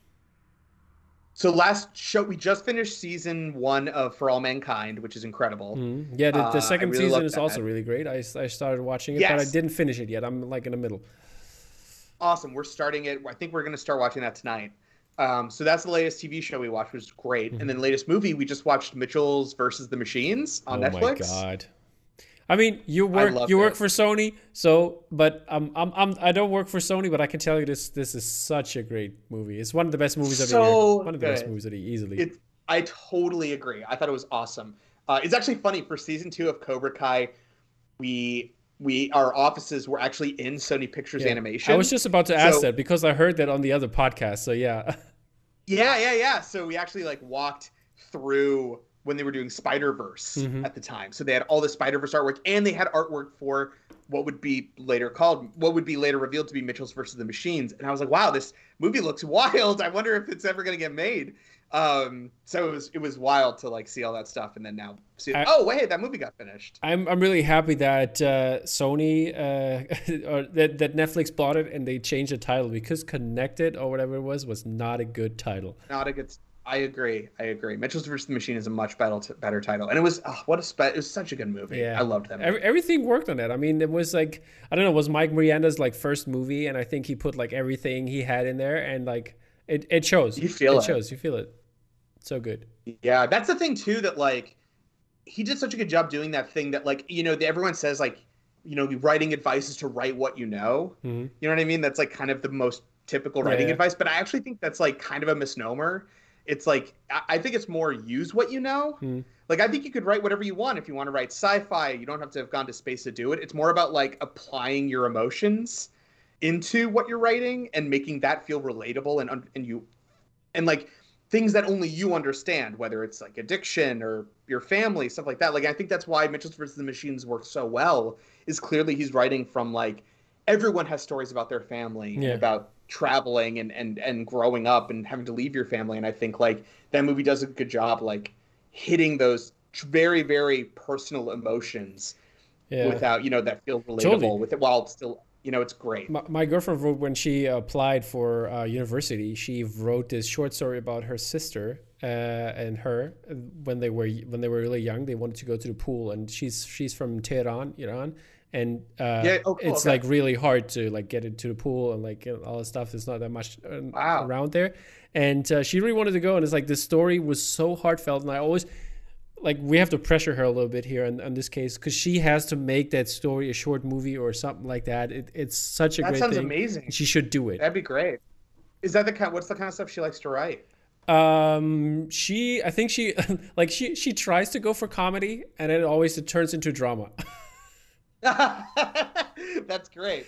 So last show we just finished season one of For All Mankind, which is incredible. Mm-hmm. Yeah, the, the uh, second really season is that. also really great. I, I started watching it, yes. but I didn't finish it yet. I'm like in the middle awesome. We're starting it. I think we're going to start watching that tonight. Um, so that's the latest TV show we watched, which is great. Mm-hmm. And then the latest movie we just watched Mitchell's versus the Machines on oh Netflix. Oh my god! I mean, you work you work it. for Sony, so but I'm, I'm I'm I don't work for Sony, but I can tell you this this is such a great movie. It's one of the best movies of so the year. One of the good. best movies of the easily. It, I totally agree. I thought it was awesome. Uh, it's actually funny for season two of Cobra Kai. We we our offices were actually in Sony Pictures yeah. Animation. I was just about to ask so, that because I heard that on the other podcast. So yeah. Yeah, yeah, yeah. So we actually like walked through when they were doing Spider Verse mm-hmm. at the time. So they had all the Spider Verse artwork, and they had artwork for what would be later called, what would be later revealed to be Mitchell's versus the Machines. And I was like, wow, this movie looks wild. I wonder if it's ever going to get made. Um, so it was it was wild to like see all that stuff, and then now see. I, oh wait, that movie got finished. I'm I'm really happy that uh, Sony uh, or that that Netflix bought it and they changed the title because Connected or whatever it was was not a good title. Not a good. I agree. I agree. Mitchell's vs. the Machine is a much better better title, and it was oh, what a spe- it was such a good movie. Yeah, I loved that. Movie. Everything worked on it. I mean, it was like I don't know, it was Mike Rianda's like first movie, and I think he put like everything he had in there, and like it it shows. You feel it. It shows. You feel it so good. Yeah, that's the thing too that like he did such a good job doing that thing that like you know everyone says like you know writing advice is to write what you know. Mm-hmm. You know what I mean? That's like kind of the most typical writing yeah. advice, but I actually think that's like kind of a misnomer. It's like I think it's more use what you know. Mm-hmm. Like I think you could write whatever you want if you want to write sci-fi. You don't have to have gone to space to do it. It's more about like applying your emotions into what you're writing and making that feel relatable and and you and like things that only you understand, whether it's like addiction or your family, stuff like that. Like I think that's why Mitchell's versus the Machines works so well. Is clearly he's writing from like everyone has stories about their family, yeah. about traveling and and and growing up and having to leave your family. And I think like that movie does a good job like hitting those very very personal emotions yeah. without you know that feel relatable totally. with it while still you know, it's great. My, my girlfriend wrote when she applied for uh, university. She wrote this short story about her sister uh, and her when they were when they were really young. They wanted to go to the pool, and she's she's from Tehran, Iran, and uh, yeah, oh, cool, it's okay. like really hard to like get into the pool and like all the stuff. There's not that much uh, wow. around there, and uh, she really wanted to go. And it's like this story was so heartfelt, and I always like we have to pressure her a little bit here in, in this case because she has to make that story a short movie or something like that. It, it's such a that great sounds thing. amazing. She should do it. That'd be great. Is that the kind? What's the kind of stuff she likes to write? Um, she, I think she, like she, she tries to go for comedy, and it always it turns into drama. That's great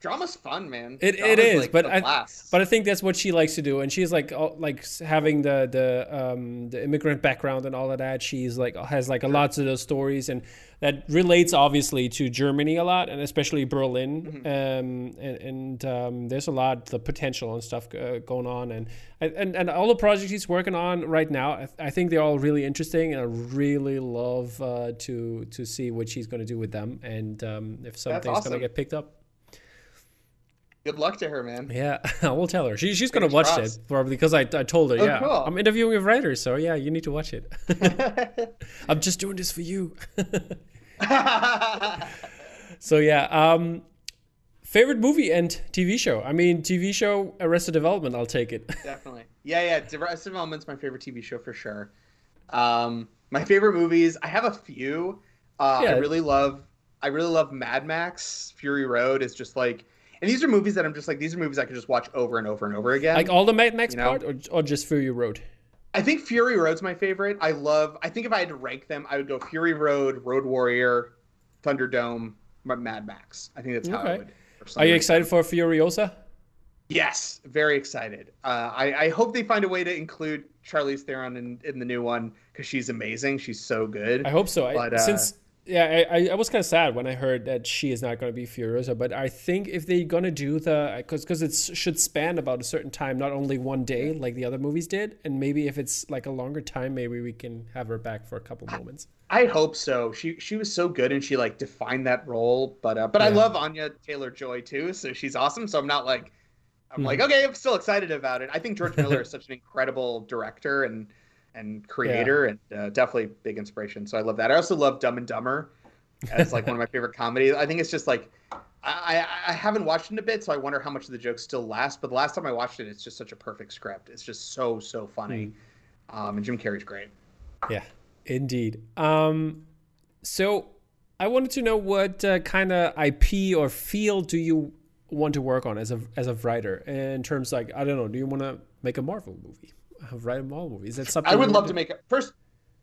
drama's fun, man. It, it is, like but I but I think that's what she likes to do, and she's like like having the the um the immigrant background and all of that. She's like has like a lots of those stories, and that relates obviously to Germany a lot, and especially Berlin. Mm-hmm. Um, and, and um, there's a lot the potential and stuff uh, going on, and, and and all the projects he's working on right now, I, I think they're all really interesting, and I really love uh, to to see what she's going to do with them, and um, if something's awesome. going to get picked up. Good luck to her, man. Yeah, I will tell her. She, she's going to watch crossed. it probably because I, I told her, oh, yeah, cool. I'm interviewing with writers, so yeah, you need to watch it. I'm just doing this for you. so yeah, um, favorite movie and TV show. I mean, TV show Arrested Development. I'll take it. Definitely. Yeah, yeah. Arrested Development's my favorite TV show for sure. Um, my favorite movies. I have a few. Uh, yeah. I really love. I really love Mad Max. Fury Road is just like and these are movies that I'm just like, these are movies I could just watch over and over and over again. Like all the Mad Max you know? part, or, or just Fury Road? I think Fury Road's my favorite. I love. I think if I had to rank them, I would go Fury Road, Road Warrior, Thunderdome, Mad Max. I think that's how okay. I would. Are you excited for Furiosa? Yes, very excited. Uh, I, I, hope they find a way to include Charlize Theron in, in the new one because she's amazing. She's so good. I hope so. But, I, uh, since yeah, I, I was kind of sad when I heard that she is not going to be Furiosa, but I think if they're going to do the because because it should span about a certain time, not only one day like the other movies did, and maybe if it's like a longer time, maybe we can have her back for a couple moments. I hope so. She she was so good and she like defined that role, but uh, but yeah. I love Anya Taylor Joy too, so she's awesome. So I'm not like I'm mm. like okay, I'm still excited about it. I think George Miller is such an incredible director and and creator yeah. and uh, definitely big inspiration. So I love that. I also love Dumb and Dumber as like one of my favorite comedies. I think it's just like I, I haven't watched it in a bit, so I wonder how much of the jokes still last. But the last time I watched it, it's just such a perfect script. It's just so so funny, mm. um, and Jim Carrey's great. Yeah, indeed. Um, so I wanted to know what uh, kind of IP or field do you want to work on as a as a writer in terms like I don't know. Do you want to make a Marvel movie? Write a Marvel movie. Is that something I would love to make? it. First,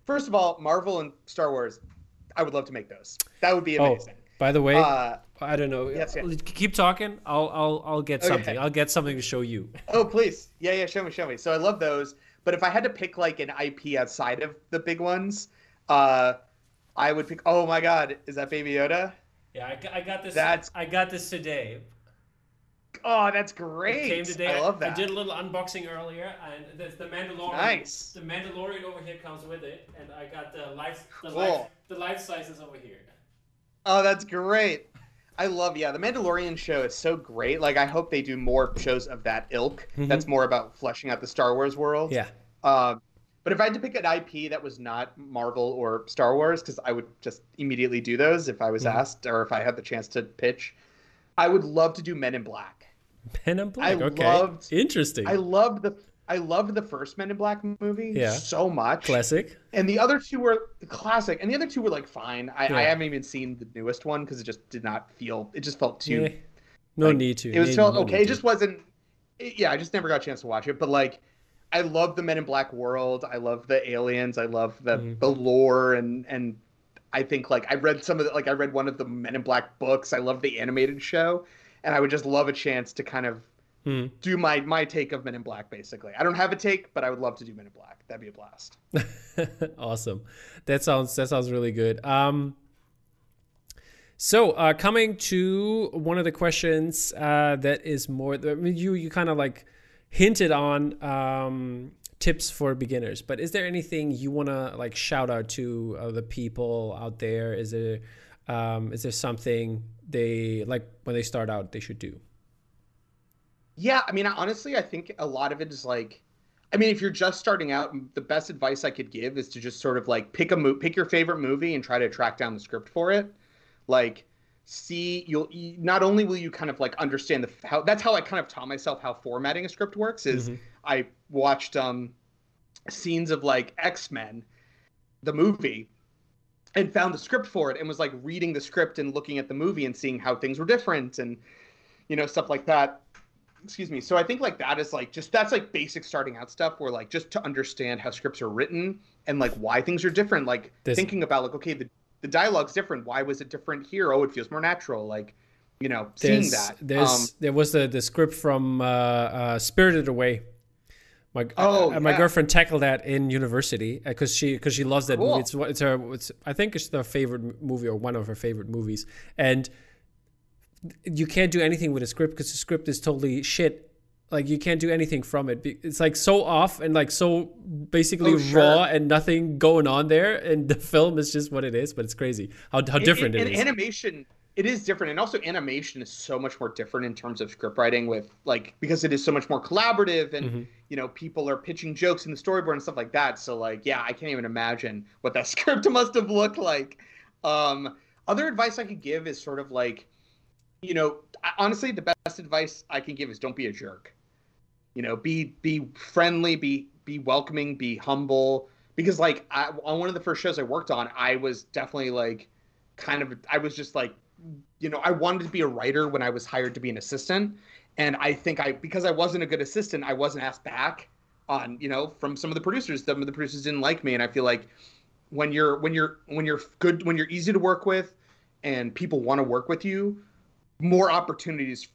first of all, Marvel and Star Wars. I would love to make those. That would be oh, amazing. Oh, by the way, uh, I don't know. Yes, yes. Keep talking. I'll I'll I'll get okay. something. I'll get something to show you. Oh please, yeah yeah. Show me show me. So I love those. But if I had to pick like an IP outside of the big ones, uh, I would pick. Oh my God, is that Baby Yoda? Yeah, I, I got this. That's I got this today. Oh, that's great! It came today. I love that. I did a little unboxing earlier, and the, the Mandalorian. Nice. The Mandalorian over here comes with it, and I got the life, the cool. life, the life sizes over here. Oh, that's great! I love yeah. The Mandalorian show is so great. Like, I hope they do more shows of that ilk. Mm-hmm. That's more about fleshing out the Star Wars world. Yeah. Um, but if I had to pick an IP that was not Marvel or Star Wars, because I would just immediately do those if I was mm-hmm. asked or if I had the chance to pitch, I would love to do Men in Black. Men in Black. I okay. Loved, Interesting. I loved the I loved the first Men in Black movie yeah. so much. Classic. And the other two were classic. And the other two were like fine. I, yeah. I haven't even seen the newest one because it just did not feel. It just felt too. Yeah. No like, need to. It was felt no okay. It just wasn't. It, yeah, I just never got a chance to watch it. But like, I love the Men in Black world. I love the aliens. I love the mm-hmm. the lore and and I think like I read some of the like I read one of the Men in Black books. I love the animated show and I would just love a chance to kind of hmm. do my my take of Men in Black. Basically, I don't have a take, but I would love to do Men in Black. That'd be a blast. awesome. That sounds that sounds really good. Um, so uh, coming to one of the questions uh, that is more, I mean, you you kind of like hinted on um, tips for beginners, but is there anything you want to like shout out to uh, the people out there? Is there Um, is there something they like when they start out they should do? Yeah, I mean, honestly, I think a lot of it is like, I mean, if you're just starting out, the best advice I could give is to just sort of like pick a mo- pick your favorite movie and try to track down the script for it. Like, see, you'll not only will you kind of like understand the how that's how I kind of taught myself how formatting a script works. Is mm-hmm. I watched um scenes of like X Men, the movie, and found the script for it and was like reading the script and looking at the movie and seeing how things were different and you know stuff like that. Excuse me. So i think like that is like just that's like basic starting out stuff where like just to understand how scripts are written and like why things are different. Like this... thinking about like okay the, the dialogue's different. Why was it different here? Oh it feels more natural. Like you know seeing that. there's um, there was the the script from uh, uh spirited away my oh, uh, my yeah. girlfriend tackled that in university because uh, she because she loves that cool. movie. It's it's her it's I think it's her favorite movie or one of her favorite movies. And you can't do anything with a script because the script is totally shit. Like you can't do anything from it. It's like so off and like so basically oh, sure. raw and nothing going on there. And the film is just what it is. But it's crazy how how different it, it is. Animation it is different and also animation is so much more different in terms of script writing with like because it is so much more collaborative and mm-hmm. you know people are pitching jokes in the storyboard and stuff like that. So like yeah i can't even imagine what that script must have looked like. Um other advice i could give is sort of like you know honestly the best advice i can give is don't be a jerk. You know be be friendly be be welcoming be humble. Because like I, on one of the first shows i worked on i was definitely like kind of i was just like you know, I wanted to be a writer when I was hired to be an assistant. And I think I, because I wasn't a good assistant, I wasn't asked back on, you know, from some of the producers. Some of the producers didn't like me. And I feel like when you're, when you're, when you're good, when you're easy to work with and people want to work with you, more opportunities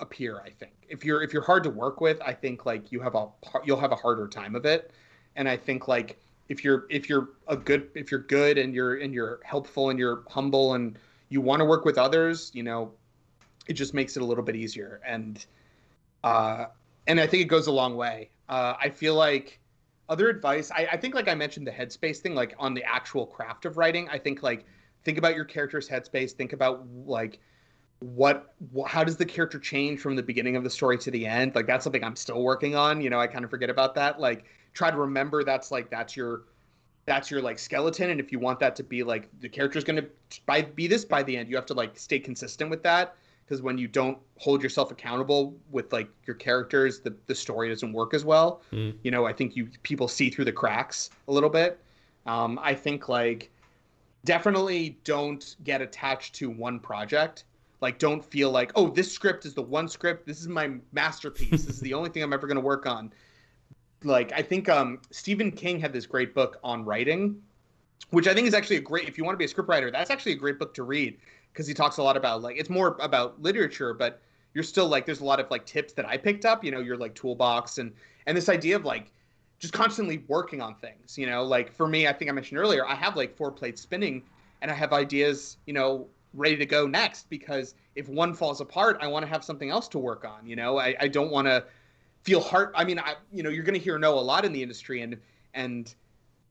appear, I think. If you're, if you're hard to work with, I think like you have a, you'll have a harder time of it. And I think like, if you're if you're a good if you're good and you're and you're helpful and you're humble and you want to work with others, you know, it just makes it a little bit easier. And uh, and I think it goes a long way. Uh, I feel like other advice. I, I think like I mentioned the headspace thing, like on the actual craft of writing. I think like think about your character's headspace. Think about like what how does the character change from the beginning of the story to the end like that's something i'm still working on you know i kind of forget about that like try to remember that's like that's your that's your like skeleton and if you want that to be like the character's going to by be this by the end you have to like stay consistent with that because when you don't hold yourself accountable with like your characters the, the story doesn't work as well. Mm. you know i think you people see through the cracks a little bit. Um, i think like definitely don't get attached to one project. Like don't feel like oh this script is the one script. This is my masterpiece. This is the only thing i'm ever going to work on like I think um, Stephen King had this great book on writing, which I think is actually a great. If you want to be a scriptwriter, that's actually a great book to read because he talks a lot about like it's more about literature, but you're still like there's a lot of like tips that I picked up. You know, your like toolbox and and this idea of like just constantly working on things. You know, like for me, I think I mentioned earlier, I have like four plates spinning, and I have ideas. You know, ready to go next because if one falls apart, I want to have something else to work on. You know, I, I don't want to feel hard. I mean, I, you know, you're going to hear no a lot in the industry, and and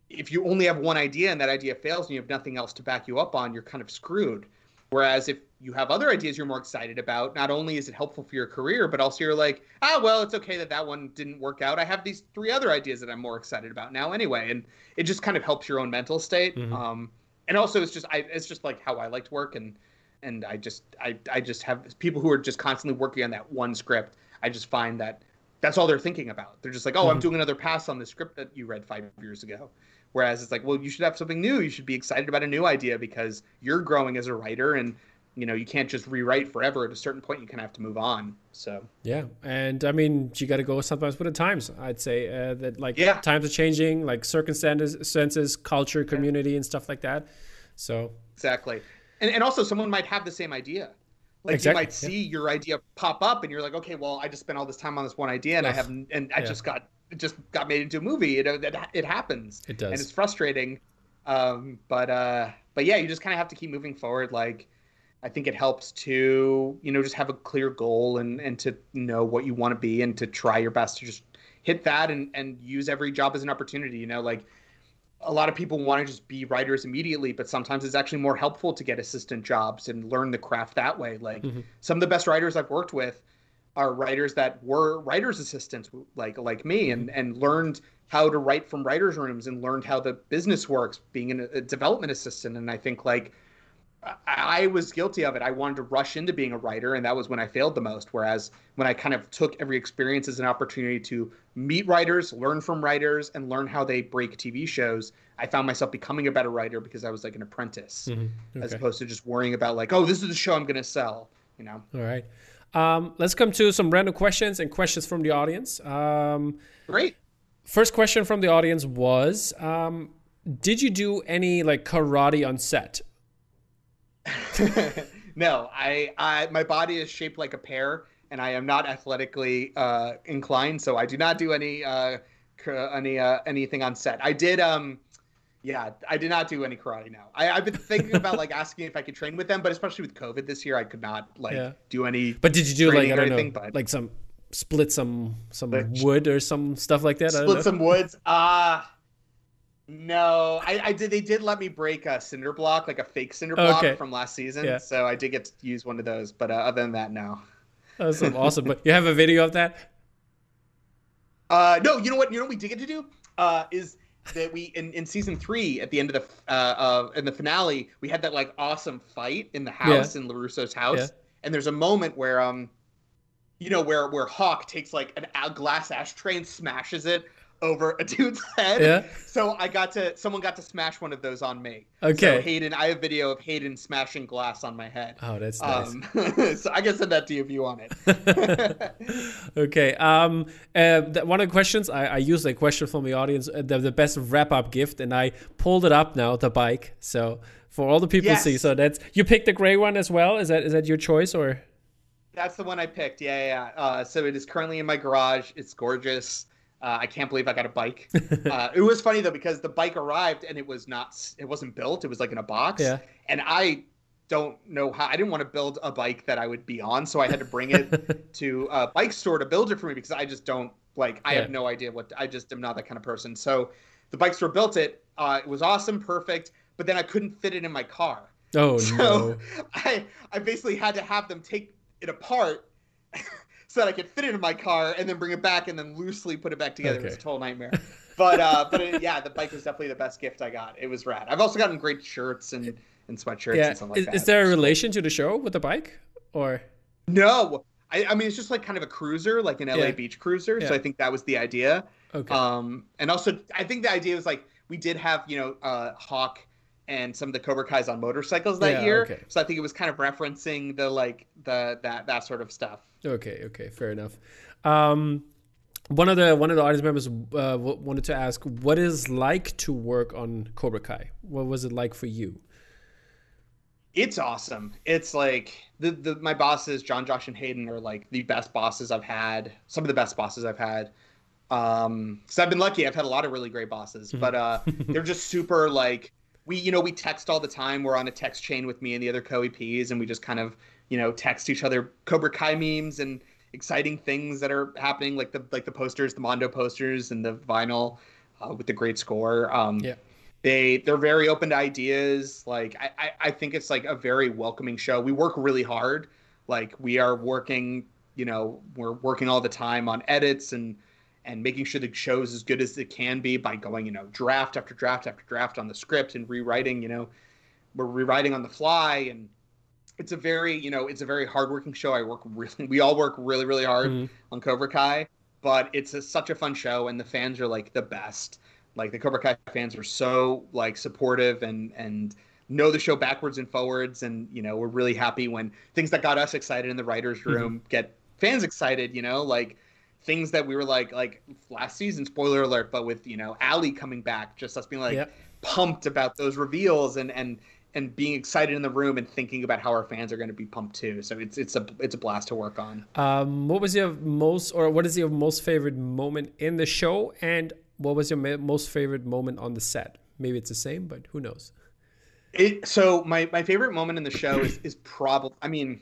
if you only have one idea and that idea fails and you have nothing else to back you up on, you're kind of screwed. Whereas if you have other ideas you're more excited about, not only is it helpful for your career, but also you're like, ah, well, it's okay that that one didn't work out. I have these three other ideas that I'm more excited about now anyway, and it just kind of helps your own mental state. Mm-hmm. Um, and also, it's just I, it's just like how I like to work, and and I just I I just have people who are just constantly working on that one script. I just find that that's all they're thinking about. They're just like, oh, mm-hmm. I'm doing another pass on the script that you read five years ago. Whereas it's like, well, you should have something new. You should be excited about a new idea because you're growing as a writer and you know you can't just rewrite forever at a certain point you kind of have to move on so yeah and i mean you got to go sometimes with the times i'd say uh, that like yeah. times are changing like circumstances senses culture community yeah. and stuff like that so exactly and, and also someone might have the same idea like exactly. you might see yeah. your idea pop up, and you're like, okay, well, I just spent all this time on this one idea, and I haven't, and I yeah. just got it just got made into a movie. You know, that it happens. It does, and it's frustrating. Um, but uh, but yeah, you just kind of have to keep moving forward. Like, I think it helps to you know just have a clear goal and and to know what you want to be and to try your best to just hit that and and use every job as an opportunity. You know, like a lot of people want to just be writers immediately, but sometimes it's actually more helpful to get assistant jobs and learn the craft that way. Like mm-hmm. some of the best writers I've worked with are writers that were writers assistants like like me and mm-hmm. and learned how to write from writers rooms and learned how the business works being a development assistant and I think like I was guilty of it. I wanted to rush into being a writer, and that was when I failed the most. Whereas when I kind of took every experience as an opportunity to meet writers, learn from writers, and learn how they break TV shows, I found myself becoming a better writer because I was like an apprentice, mm-hmm. okay. as opposed to just worrying about like, oh, this is the show I'm going to sell. You know. All right. Um, let's come to some random questions and questions from the audience. Um, Great. First question from the audience was, um, did you do any like karate on set? no, I, I, my body is shaped like a pear, and I am not athletically uh, inclined, so I do not do any uh, any uh, anything on set. I did, um, yeah, I did not do any karate. now. I, have been thinking about like asking if I could train with them, but especially with COVID this year, I could not like yeah. do any. But did you do like I don't anything, know, but... like some split some some like, wood or some stuff like that? Split some woods. Uh no, I, I, did. They did let me break a cinder block, like a fake cinder block okay. from last season. Yeah. So I did get to use one of those. But uh, other than that, no. That's awesome. But you have a video of that? Uh, no. You know what? You know what we did get to do uh, is that we in, in season three at the end of the uh, in the finale we had that like awesome fight in the house yeah. in LaRusso's house, yeah. and there's a moment where um, you know where where Hawk takes like an, a glass ashtray and smashes it over a dude's head. Yeah. So I got to someone got to smash one of those on me. Okay. So Hayden, I have video of Hayden smashing glass on my head. Oh, that's nice. Um, so I can send that to you if you want it. okay. Um, uh, one of the questions I, I used a question from the audience, uh, the, the best wrap up gift, and I pulled it up now, the bike. So for all the people yes. see, so that's you picked the gray one as well. Is that is that your choice or? That's the one I picked. Yeah, yeah. Uh, so it is currently in my garage. It's gorgeous. Uh, I can't believe I got a bike. uh, it was funny though because the bike arrived and it was not, it wasn't built. It was like in a box. Yeah. And I don't know how. I didn't want to build a bike that I would be on, so I had to bring it to a bike store to build it for me because I just don't like. I yeah. have no idea what. I just am not that kind of person. So the bike store built it. Uh, it was awesome, perfect. But then I couldn't fit it in my car. Oh so no! I I basically had to have them take it apart so that I could fit it in my car and then bring it back and then loosely put it back together. Okay. It was a total nightmare. But uh, but it, yeah, the bike was definitely the best gift I got. It was rad. I've also gotten great shirts and and sweatshirts yeah. and stuff like is, that. Is there a relation to the show with the bike or? No, I, I mean it's just like kind of a cruiser, like an LA yeah. Beach cruiser. Yeah. So I think that was the idea. Okay. Um, and also I think the idea was like we did have you know uh, Hawk and some of the Cobra Kai's on motorcycles that yeah, year. Okay. So I think it was kind of referencing the like the that that sort of stuff. Okay, okay, fair enough. Um, one of the one of the audience members uh, wanted to ask, what is like to work on Cobra Kai? What was it like for you? It's awesome. It's like the, the my bosses, Jon, Josh, and Hayden, are like the best bosses I've had. Some of the best bosses I've had. Um, because I've been lucky. I've had a lot of really great bosses, mm-hmm. but uh, they're just super like we you know we text all the time. We're on a text chain with me and the other co-EPs, and we just kind of you know text each other Cobra Kai memes and exciting things that are happening, like the like the posters, the Mondo posters, and the vinyl uh, with the great score. Um, yeah. They they're very open to ideas. Like I, I I think it's like a very welcoming show. We work really hard. Like we are working, you know, we're working all the time on edits and and making sure the show's as good as it can be by going, you know, draft after draft after draft on the script and rewriting, you know, we're rewriting on the fly and it's a very, you know, it's a very hardworking show. I work really, we all work really, really hard mm-hmm. on Cobra Kai, but it's a, such a fun show and the fans are like the best. Like the Cobra Kai fans are so like supportive and, and, know the show backwards and forwards and you know we're really happy when things that got us excited in the writers mm-hmm. room mm-hmm. get fans excited you know like things that we were like like last season spoiler alert but with you know Ali coming back just us being like yep. pumped about those reveals and and and being excited in the room and thinking about how our fans are going to be pumped too. So it's it's a it's a blast to work on. Um what was your most or what is your most favorite moment in the show? And what was your most favorite moment on the set? Maybe it's the same but who knows? It so my my favorite moment in the show is is probably i mean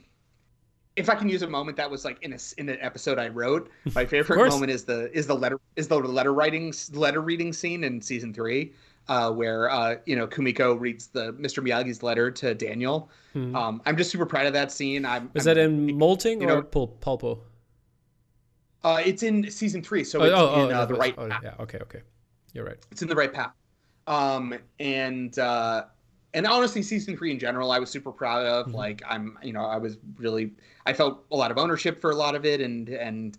if I can use a moment that was like in a in an episode I wrote, my favorite moment is the is the letter is the letter writing letter reading scene in season three. Uh, where uh, you know Kumiko reads the Mr. Miyagi's letter to Daniel. Hmm. Um, I'm just super proud of that scene. I'm, Is I'm, that in Molting or know, Pul- Pulpo? Uh, it's in season three, so oh, it's oh, in oh, uh, the right. Oh, yeah, okay, okay, you're right. It's in the right path. Um, and uh, and honestly, season three in general, I was super proud of. Mm-hmm. Like, I'm, you know, I was really, I felt a lot of ownership for a lot of it, and and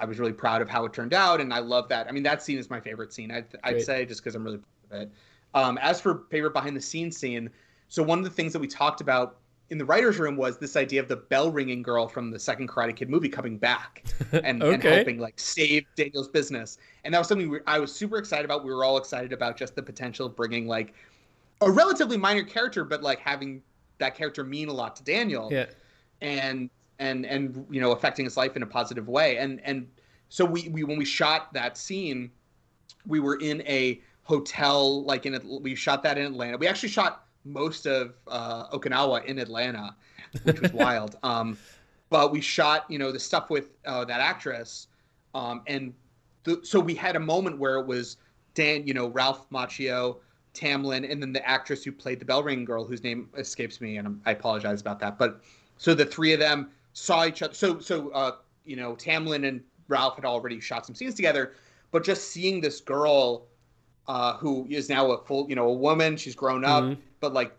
I was really proud of how it turned out, and I love that. I mean, that scene is my favorite scene. I'd, I'd say just because I'm really it. Um, as for favorite behind the scenes scene, so one of the things that we talked about in the writers' room was this idea of the bell ringing girl from the second Karate Kid movie coming back and, okay. and helping like save Daniel's business, and that was something we, I was super excited about. We were all excited about just the potential of bringing like a relatively minor character, but like having that character mean a lot to Daniel. Yeah. And and and you know affecting his life in a positive way. And and so we, we when we shot that scene, we were in a hotel like in it, we shot that in Atlanta. We actually shot most of uh, Okinawa in Atlanta, which was wild. Um, but we shot you know the stuff with uh, that actress, um, and the, so we had a moment where it was Dan, you know Ralph Macchio Tamlyn, and then the actress who played the bell ring girl, whose name escapes me, and I apologize about that. But so the three of them saw each other. So so uh, you know Tamlyn and Ralph had already shot some scenes together, but just seeing this girl uh, who is now a full you know a woman, she's grown up, mm-hmm. but like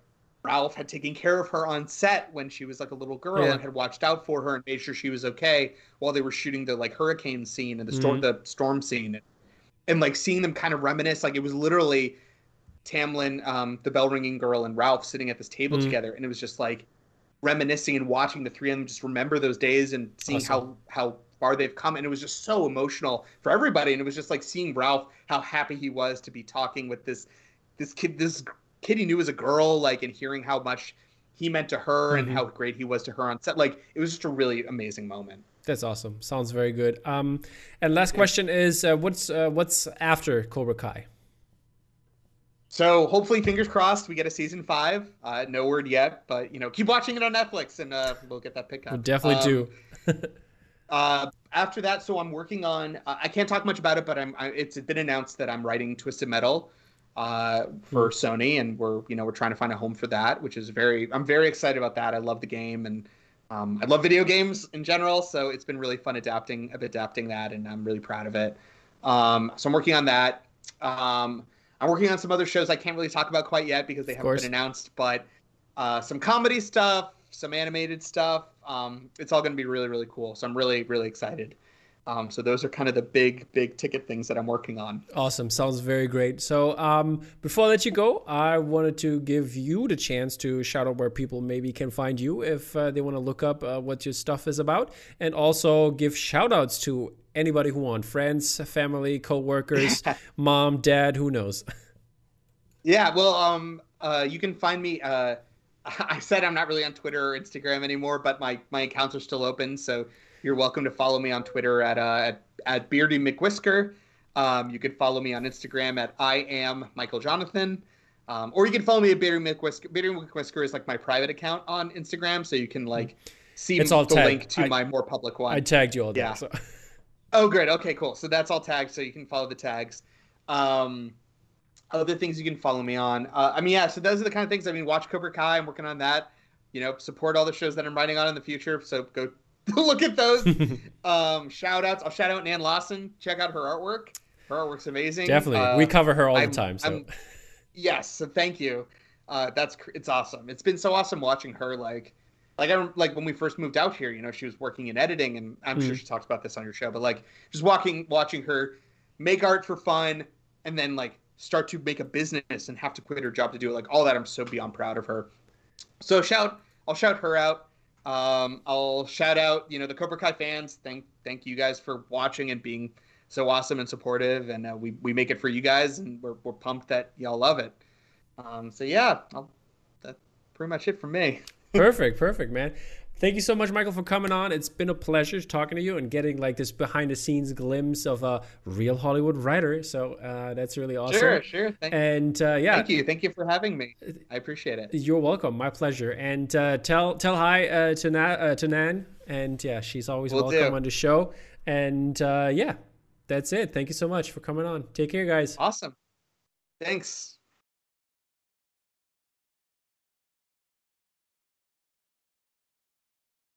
Ralph had taken care of her on set when she was like a little girl yeah. and had watched out for her and made sure she was okay while they were shooting the like hurricane scene and the storm mm-hmm. the storm scene and, and like seeing them kind of reminisce like it was literally Tamlyn, um, the bell ringing girl, and Ralph sitting at this table mm-hmm. together, and it was just like reminiscing and watching the three of them just remember those days and seeing awesome. how how far they've come, and it was just so emotional for everybody, and it was just like seeing Ralph how happy he was to be talking with this this kid this kid he knew as a girl, like, and hearing how much he meant to her mm-hmm. and how great he was to her on set. Like, it was just a really amazing moment. That's awesome. Sounds very good. Um, and last question is, uh, what's uh, what's after Cobra Kai? So hopefully, fingers crossed, we get a season five. Uh, no word yet, but you know, keep watching it on Netflix, and uh, we'll get that pick up. We definitely um, do. uh, after that, so I'm working on. Uh, I can't talk much about it, but I'm. I, it's been announced that I'm writing Twisted Metal uh, for mm. Sony, and we're you know we're trying to find a home for that, which is very. I'm very excited about that. I love the game, and um, I love video games in general, so it's been really fun adapting adapting that, and I'm really proud of it. Um, so I'm working on that. Um, I'm working on some other shows I can't really talk about quite yet because they haven't been announced, but uh, some comedy stuff, some animated stuff. Um, it's all going to be really, really cool. So I'm really, really excited. Um, so those are kind of the big, big ticket things that I'm working on. Awesome. Sounds very great. So um, before I let you go, I wanted to give you the chance to shout out where people maybe can find you if uh, they want to look up uh, what your stuff is about, and also give shout outs to anybody who wants friends, family, co-workers, mom, dad, who knows. Yeah, well, um, uh, you can find me. I said I'm not really on Twitter or Instagram anymore, but my my accounts are still open, so you're welcome to follow me on Twitter at uh, at, at Beardy McWhisker. Um, you can follow me on Instagram at I am Michael Jonathan. Um, or you can follow me at Beardy McWhisker. Beardy McWhisker is like my private account on Instagram, so you can like see it's all the tagged. link to I, my more public one. I tagged you all yeah. So. Oh, great. Okay, cool. So that's all tagged, so you can follow the tags. Um, other things you can follow me on. Uh, I mean, yeah. So those are the kind of things. I mean, watch Cobra Kai. I'm working on that. You know, support all the shows that I'm writing on in the future. So go look at those. um, shout outs. I'll shout out Nan Lawson. Check out her artwork. Her artwork's amazing. Definitely, uh, we cover her all I'm, the time. So. I'm, yes, so thank you. Uh, that's it's awesome. It's been so awesome watching her like like I like when we first moved out here, you know, she was working in editing, and I'm mm. sure she talks about this on your show. But like, just walking, watching her make art for fun, and then like start to make a business and have to quit her job to do it, like all that, I'm so beyond proud of her. So shout, I'll shout her out. Um, I'll shout out, you know, the Cobra Kai fans. Thank, thank you guys for watching and being so awesome and supportive. And uh, we we make it for you guys, and we're we're pumped that y'all love it. Um, so yeah, I'll, that's pretty much it for me perfect, perfect, man. Thank you so much, Michael, for coming on. It's been a pleasure talking to you and getting like this behind the scenes glimpse of a real Hollywood writer. So uh, that's really awesome. Sure, sure. Thank and uh, yeah, thank you, thank you for having me. I appreciate it. You're welcome. My pleasure. And uh, tell tell hi uh, to Na- uh, to Nan. And yeah, she's always Will welcome do. on the show. And uh, yeah, that's it. Thank you so much for coming on. Take care, guys. Awesome. Thanks.